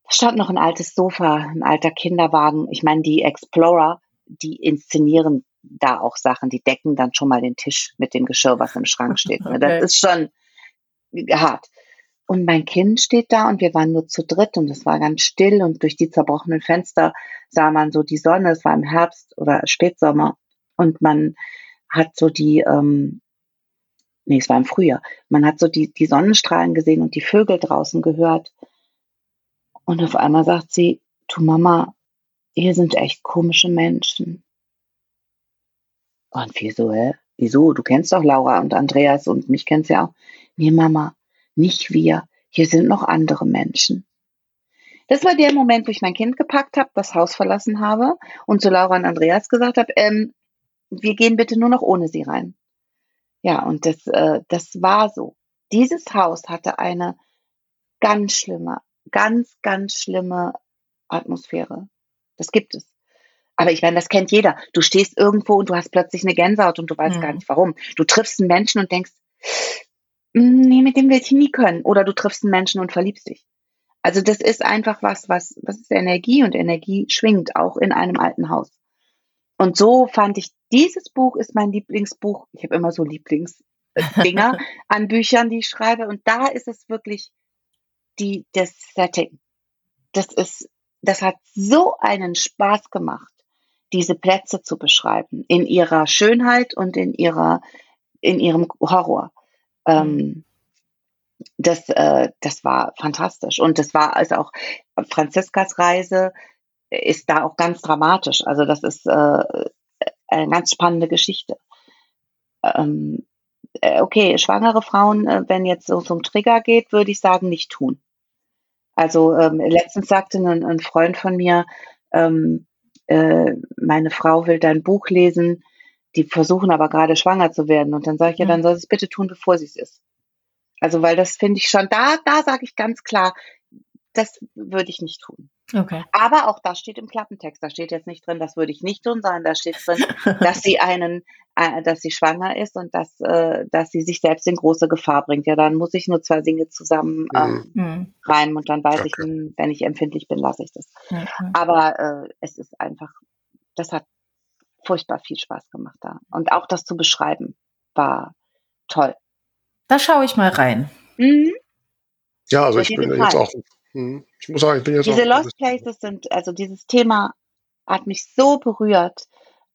Da stand noch ein altes Sofa, ein alter Kinderwagen. Ich meine, die Explorer, die inszenieren da auch Sachen, die decken dann schon mal den Tisch mit dem Geschirr, was im Schrank steht. Okay. Das ist schon hart. Und mein Kind steht da und wir waren nur zu dritt und es war ganz still und durch die zerbrochenen Fenster sah man so die Sonne. Es war im Herbst oder Spätsommer und man hat so die, ähm, nee, es war im Frühjahr. Man hat so die, die Sonnenstrahlen gesehen und die Vögel draußen gehört. Und auf einmal sagt sie, du Mama, hier sind echt komische Menschen. Und wieso, hä? Wieso? Du kennst doch Laura und Andreas und mich kennst ja auch. Nee, Mama, nicht wir. Hier sind noch andere Menschen. Das war der Moment, wo ich mein Kind gepackt habe, das Haus verlassen habe und zu Laura und Andreas gesagt habe, ähm, wir gehen bitte nur noch ohne sie rein. Ja, und das, äh, das war so. Dieses Haus hatte eine ganz schlimme, ganz, ganz schlimme Atmosphäre. Das gibt es. Aber ich meine, das kennt jeder. Du stehst irgendwo und du hast plötzlich eine Gänsehaut und du weißt mhm. gar nicht warum. Du triffst einen Menschen und denkst, nee, mit dem will ich nie können. Oder du triffst einen Menschen und verliebst dich. Also das ist einfach was, was, was ist Energie und Energie schwingt auch in einem alten Haus. Und so fand ich, dieses Buch ist mein Lieblingsbuch. Ich habe immer so Lieblingsdinger an Büchern, die ich schreibe. Und da ist es wirklich die, das Setting. Das ist, das hat so einen Spaß gemacht, diese Plätze zu beschreiben, in ihrer Schönheit und in ihrer, in ihrem Horror. Ähm, mhm. das, äh, das war fantastisch. Und das war also auch Franziskas Reise ist da auch ganz dramatisch. Also das ist äh, eine ganz spannende Geschichte. Ähm, äh, okay, schwangere Frauen, äh, wenn jetzt so zum Trigger geht, würde ich sagen, nicht tun. Also ähm, letztens sagte ein, ein, Freund von mir, ähm, äh, meine Frau will dein Buch lesen, die versuchen aber gerade schwanger zu werden. Und dann sage ich, ja, dann soll sie es bitte tun, bevor sie es ist. Also, weil das finde ich schon, da, da sage ich ganz klar, das würde ich nicht tun. Okay. Aber auch das steht im Klappentext. Da steht jetzt nicht drin, das würde ich nicht tun, sondern da steht drin, dass sie einen, äh, dass sie schwanger ist und dass, äh, dass sie sich selbst in große Gefahr bringt. Ja, dann muss ich nur zwei Dinge zusammen ähm, mhm. reimen und dann weiß okay. ich, wenn ich empfindlich bin, lasse ich das. Okay. Aber äh, es ist einfach, das hat furchtbar viel Spaß gemacht da. Und auch das zu beschreiben war toll. Da schaue ich mal rein. Mhm. Ja, also ich bin jetzt auch hm. Ich muss sagen, ich bin jetzt Diese Lost Places sind, also dieses Thema hat mich so berührt.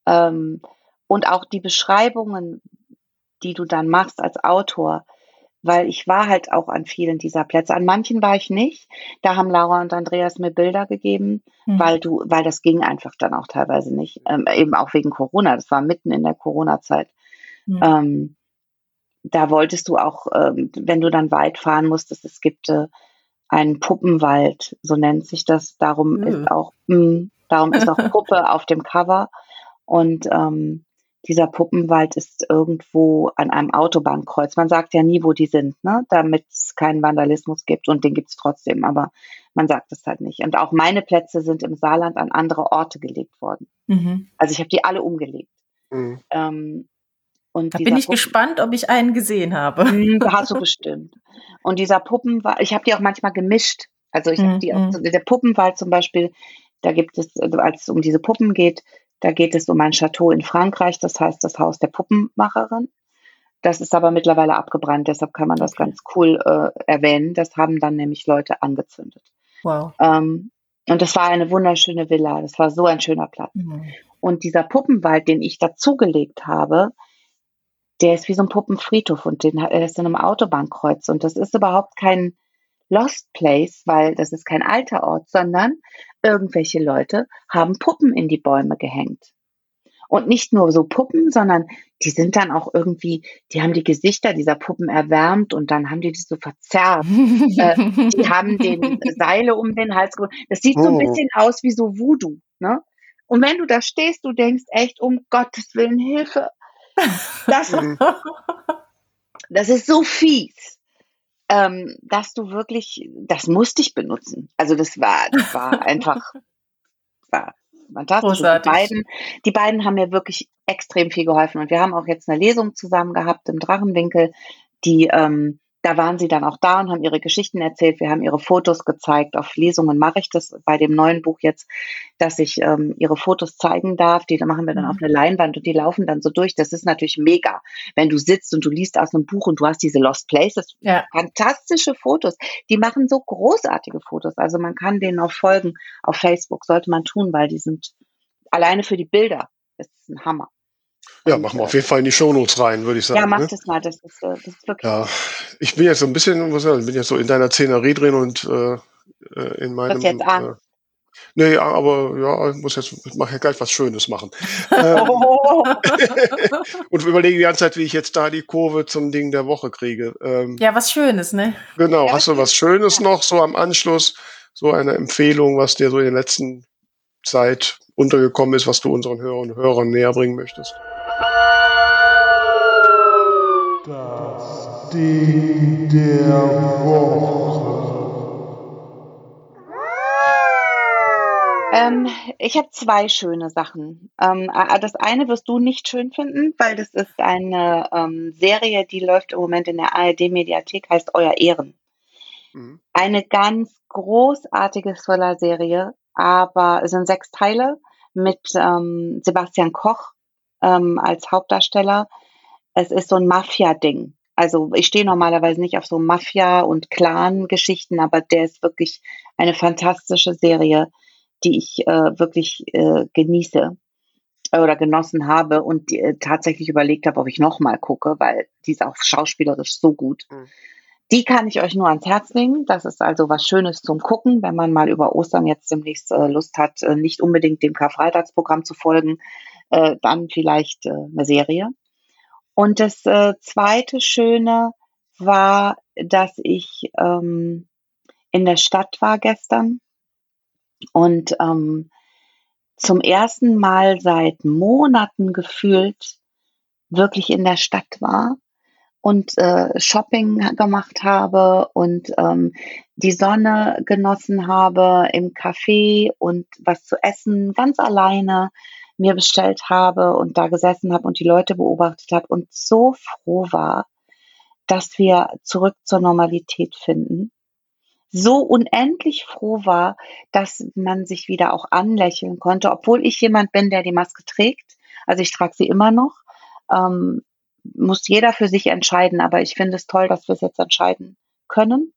Ähm, und auch die Beschreibungen, die du dann machst als Autor, weil ich war halt auch an vielen dieser Plätze. An manchen war ich nicht. Da haben Laura und Andreas mir Bilder gegeben, mhm. weil du, weil das ging einfach dann auch teilweise nicht. Ähm, eben auch wegen Corona. Das war mitten in der Corona-Zeit. Mhm. Ähm, da wolltest du auch, ähm, wenn du dann weit fahren musstest, es gibt äh, ein Puppenwald, so nennt sich das. Darum mhm. ist auch, mh, hm, darum ist auch Puppe auf dem Cover. Und ähm, dieser Puppenwald ist irgendwo an einem Autobahnkreuz. Man sagt ja nie, wo die sind, ne? damit es keinen Vandalismus gibt und den gibt es trotzdem, aber man sagt es halt nicht. Und auch meine Plätze sind im Saarland an andere Orte gelegt worden. Mhm. Also ich habe die alle umgelegt. Mhm. Ähm, und da bin ich Puppen gespannt, ob ich einen gesehen habe. Hm, da hast du bestimmt. Und dieser Puppenwald, ich habe die auch manchmal gemischt. Also ich habe die auch, mhm. der Puppenwald zum Beispiel, da gibt es, also als es um diese Puppen geht, da geht es um ein Chateau in Frankreich, das heißt das Haus der Puppenmacherin. Das ist aber mittlerweile abgebrannt, deshalb kann man das ganz cool äh, erwähnen. Das haben dann nämlich Leute angezündet. Wow. Ähm, und das war eine wunderschöne Villa. Das war so ein schöner Platz. Mhm. Und dieser Puppenwald, den ich dazugelegt habe, der ist wie so ein Puppenfriedhof und den, er ist in einem Autobahnkreuz und das ist überhaupt kein Lost Place, weil das ist kein alter Ort, sondern irgendwelche Leute haben Puppen in die Bäume gehängt. Und nicht nur so Puppen, sondern die sind dann auch irgendwie, die haben die Gesichter dieser Puppen erwärmt und dann haben die die so verzerrt. äh, die haben den Seile um den Hals geholt. Das sieht so ein oh. bisschen aus wie so Voodoo, ne? Und wenn du da stehst, du denkst echt, um Gottes Willen, Hilfe, das, das ist so fies, ähm, dass du wirklich, das musste ich benutzen. Also das war, das war einfach, war fantastisch. Die beiden, die beiden haben mir wirklich extrem viel geholfen und wir haben auch jetzt eine Lesung zusammen gehabt im Drachenwinkel, die ähm, da waren sie dann auch da und haben ihre Geschichten erzählt. Wir haben ihre Fotos gezeigt. Auf Lesungen mache ich das bei dem neuen Buch jetzt, dass ich ähm, ihre Fotos zeigen darf. Die machen wir dann auf mhm. eine Leinwand und die laufen dann so durch. Das ist natürlich mega, wenn du sitzt und du liest aus einem Buch und du hast diese Lost Places. Ja. Fantastische Fotos. Die machen so großartige Fotos. Also man kann denen auch folgen auf Facebook. Sollte man tun, weil die sind alleine für die Bilder. Das ist ein Hammer. Ja, machen wir auf jeden Fall in die Shownotes rein, würde ich sagen. Ja, mach ne? das mal. Das ist, äh, das ist wirklich. Ja, ich bin jetzt so ein bisschen, muss ich bin jetzt so in deiner Szenerie drin und äh, äh in meinem. Was jetzt an? Äh, nee, aber ja, ich muss jetzt, ich mache ja gleich was Schönes machen. ähm, und überlege die ganze Zeit, wie ich jetzt da die Kurve zum Ding der Woche kriege. Ähm, ja, was Schönes, ne? Genau. Ja, Hast du was Schönes noch so am Anschluss? So eine Empfehlung, was dir so in der letzten Zeit untergekommen ist, was du unseren Hörern und Hörern näher bringen möchtest? Der Woche. Ähm, ich habe zwei schöne Sachen. Ähm, das eine wirst du nicht schön finden, weil das ist eine ähm, Serie, die läuft im Moment in der ARD-Mediathek, heißt Euer Ehren. Mhm. Eine ganz großartige Thriller-Serie, aber es sind sechs Teile mit ähm, Sebastian Koch ähm, als Hauptdarsteller. Es ist so ein Mafia-Ding. Also ich stehe normalerweise nicht auf so Mafia- und Clan-Geschichten, aber der ist wirklich eine fantastische Serie, die ich äh, wirklich äh, genieße oder genossen habe und äh, tatsächlich überlegt habe, ob ich nochmal gucke, weil die ist auch schauspielerisch so gut. Mhm. Die kann ich euch nur ans Herz legen. Das ist also was Schönes zum Gucken, wenn man mal über Ostern jetzt demnächst äh, Lust hat, äh, nicht unbedingt dem Karfreitagsprogramm zu folgen, äh, dann vielleicht äh, eine Serie. Und das äh, zweite Schöne war, dass ich ähm, in der Stadt war gestern. Und ähm, zum ersten Mal seit Monaten gefühlt wirklich in der Stadt war und äh, Shopping gemacht habe und ähm, die Sonne genossen habe im Café und was zu essen ganz alleine mir bestellt habe und da gesessen habe und die Leute beobachtet habe und so froh war, dass wir zurück zur Normalität finden. So unendlich froh war, dass man sich wieder auch anlächeln konnte, obwohl ich jemand bin, der die Maske trägt. Also ich trage sie immer noch. Ähm, muss jeder für sich entscheiden, aber ich finde es toll, dass wir es jetzt entscheiden können.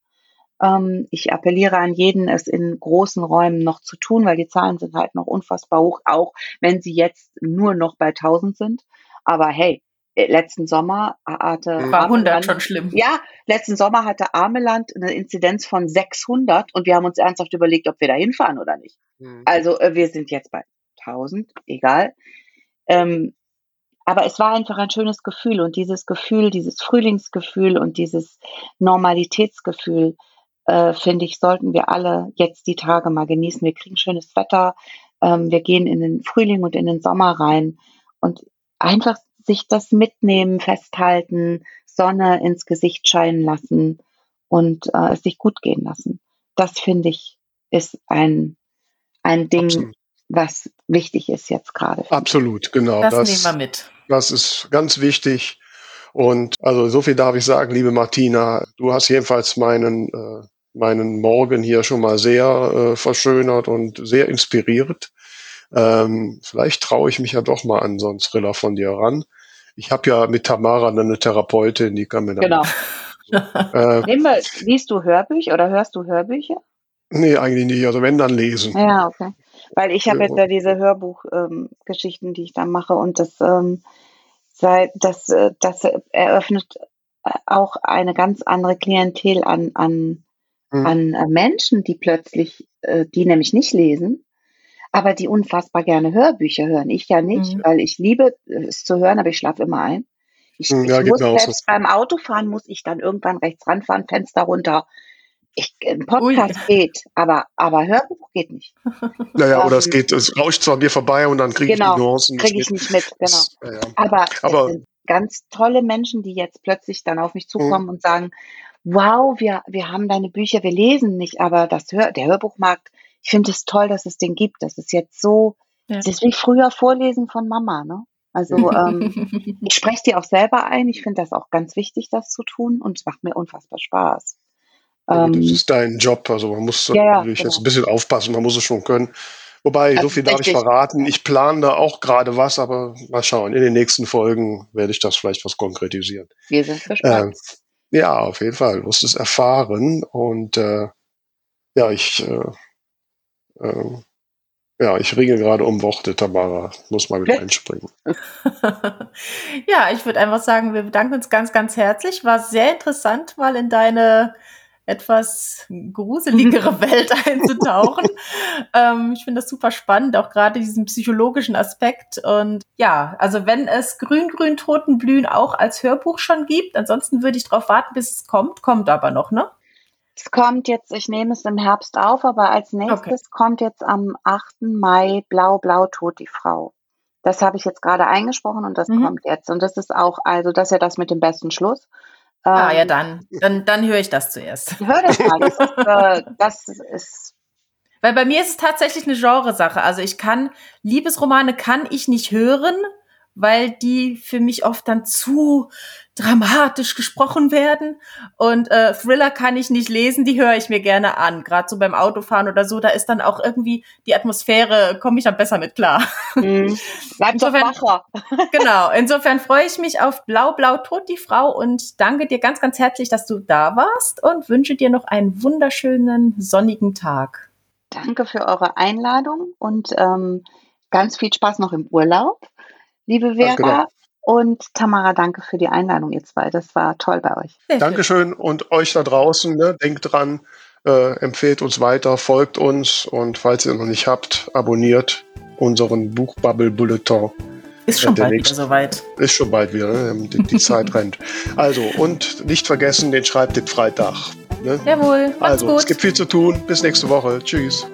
Ähm, ich appelliere an jeden, es in großen Räumen noch zu tun, weil die Zahlen sind halt noch unfassbar hoch, auch wenn sie jetzt nur noch bei 1000 sind. Aber hey, äh, letzten Sommer hatte war 100 schon schlimm. Ja, letzten Sommer hatte Ameland eine Inzidenz von 600 und wir haben uns ernsthaft überlegt, ob wir da hinfahren oder nicht. Mhm. Also äh, wir sind jetzt bei 1000, egal. Ähm, aber es war einfach ein schönes Gefühl und dieses Gefühl, dieses Frühlingsgefühl und dieses Normalitätsgefühl, äh, finde ich, sollten wir alle jetzt die Tage mal genießen. Wir kriegen schönes Wetter, ähm, wir gehen in den Frühling und in den Sommer rein und einfach sich das mitnehmen, festhalten, Sonne ins Gesicht scheinen lassen und äh, es sich gut gehen lassen. Das finde ich ist ein, ein Ding, Absolut. was wichtig ist jetzt gerade. Absolut, genau. Das, das nehmen wir mit. Das ist ganz wichtig. Und also so viel darf ich sagen, liebe Martina, du hast jedenfalls meinen, äh, meinen Morgen hier schon mal sehr äh, verschönert und sehr inspiriert. Ähm, vielleicht traue ich mich ja doch mal an so einen Thriller von dir ran. Ich habe ja mit Tamara eine Therapeutin, die kann mir dann. Genau. äh, wir, liest du Hörbücher oder hörst du Hörbücher? Nee, eigentlich nicht. Also wenn, dann lesen. Ja, okay. Weil ich habe ja. jetzt ja diese Hörbuchgeschichten, ähm, die ich da mache und das, ähm, sei, das, äh, das eröffnet auch eine ganz andere Klientel an, an, mhm. an äh, Menschen, die plötzlich, äh, die nämlich nicht lesen, aber die unfassbar gerne Hörbücher hören. Ich ja nicht, mhm. weil ich liebe es zu hören, aber ich schlafe immer ein. Ich, hm, ja, ich muss selbst beim Autofahren muss ich dann irgendwann rechts ranfahren, Fenster runter, ich, ein Podcast Ui. geht, aber, aber Hörbuch geht nicht. Naja, oder es ähm, geht, es rauscht zwar mir vorbei und dann kriege genau, ich die Nuancen. Kriege ich nicht mit, genau. Das, ja. Aber, aber es sind ganz tolle Menschen, die jetzt plötzlich dann auf mich mhm. zukommen mhm. und sagen, wow, wir, wir haben deine Bücher, wir lesen nicht, aber das Hör, der Hörbuchmarkt, ich finde es toll, dass es den gibt. Das ist jetzt so, ja. das ist wie früher Vorlesen von Mama, ne? Also ähm, ich spreche die auch selber ein. Ich finde das auch ganz wichtig, das zu tun und es macht mir unfassbar Spaß. Ähm, das ist dein Job, also man muss ja, natürlich genau. jetzt ein bisschen aufpassen, man muss es schon können. Wobei, also so viel darf ich verraten. Ich plane da auch gerade was, aber mal schauen. In den nächsten Folgen werde ich das vielleicht was konkretisieren. Wir sind gespannt. Äh, ja, auf jeden Fall. Du wirst es erfahren. Und äh, ja, ich äh, äh, ja, ich ringe gerade um Worte, Tamara. Muss mal mit einspringen. ja, ich würde einfach sagen, wir bedanken uns ganz, ganz herzlich. War sehr interessant, mal in deine etwas gruseligere Welt einzutauchen. ähm, ich finde das super spannend, auch gerade diesen psychologischen Aspekt. Und ja, also wenn es Grün, Grün, Toten blühen auch als Hörbuch schon gibt, ansonsten würde ich darauf warten, bis es kommt. Kommt aber noch, ne? Es kommt jetzt, ich nehme es im Herbst auf, aber als nächstes okay. kommt jetzt am 8. Mai Blau, Blau, Tot die Frau. Das habe ich jetzt gerade eingesprochen und das mhm. kommt jetzt. Und das ist auch, also das ist ja das mit dem besten Schluss. Ah, ja, ähm, dann, dann, dann höre ich das zuerst. Hör das mal. Das ist, äh, das ist Weil bei mir ist es tatsächlich eine Genresache. Also ich kann, Liebesromane kann ich nicht hören, weil die für mich oft dann zu dramatisch gesprochen werden. Und äh, Thriller kann ich nicht lesen, die höre ich mir gerne an. Gerade so beim Autofahren oder so, da ist dann auch irgendwie die Atmosphäre, komme ich dann besser mit klar. Mhm. Bleib insofern, doch genau, insofern freue ich mich auf Blau, Blau, Tot die Frau und danke dir ganz, ganz herzlich, dass du da warst und wünsche dir noch einen wunderschönen, sonnigen Tag. Danke für eure Einladung und ähm, ganz viel Spaß noch im Urlaub. Liebe Vera, und Tamara, danke für die Einladung, ihr zwei. Das war toll bei euch. Sehr Dankeschön schön. und euch da draußen, ne, denkt dran, äh, empfehlt uns weiter, folgt uns und falls ihr noch nicht habt, abonniert unseren Buchbubble Bulletin. Ist schon bald nächsten, wieder soweit. Ist schon bald wieder, ne? die, die Zeit rennt. Also, und nicht vergessen den Schreibtipp Freitag. Ne? Jawohl. Also, gut. es gibt viel zu tun. Bis nächste Woche. Tschüss.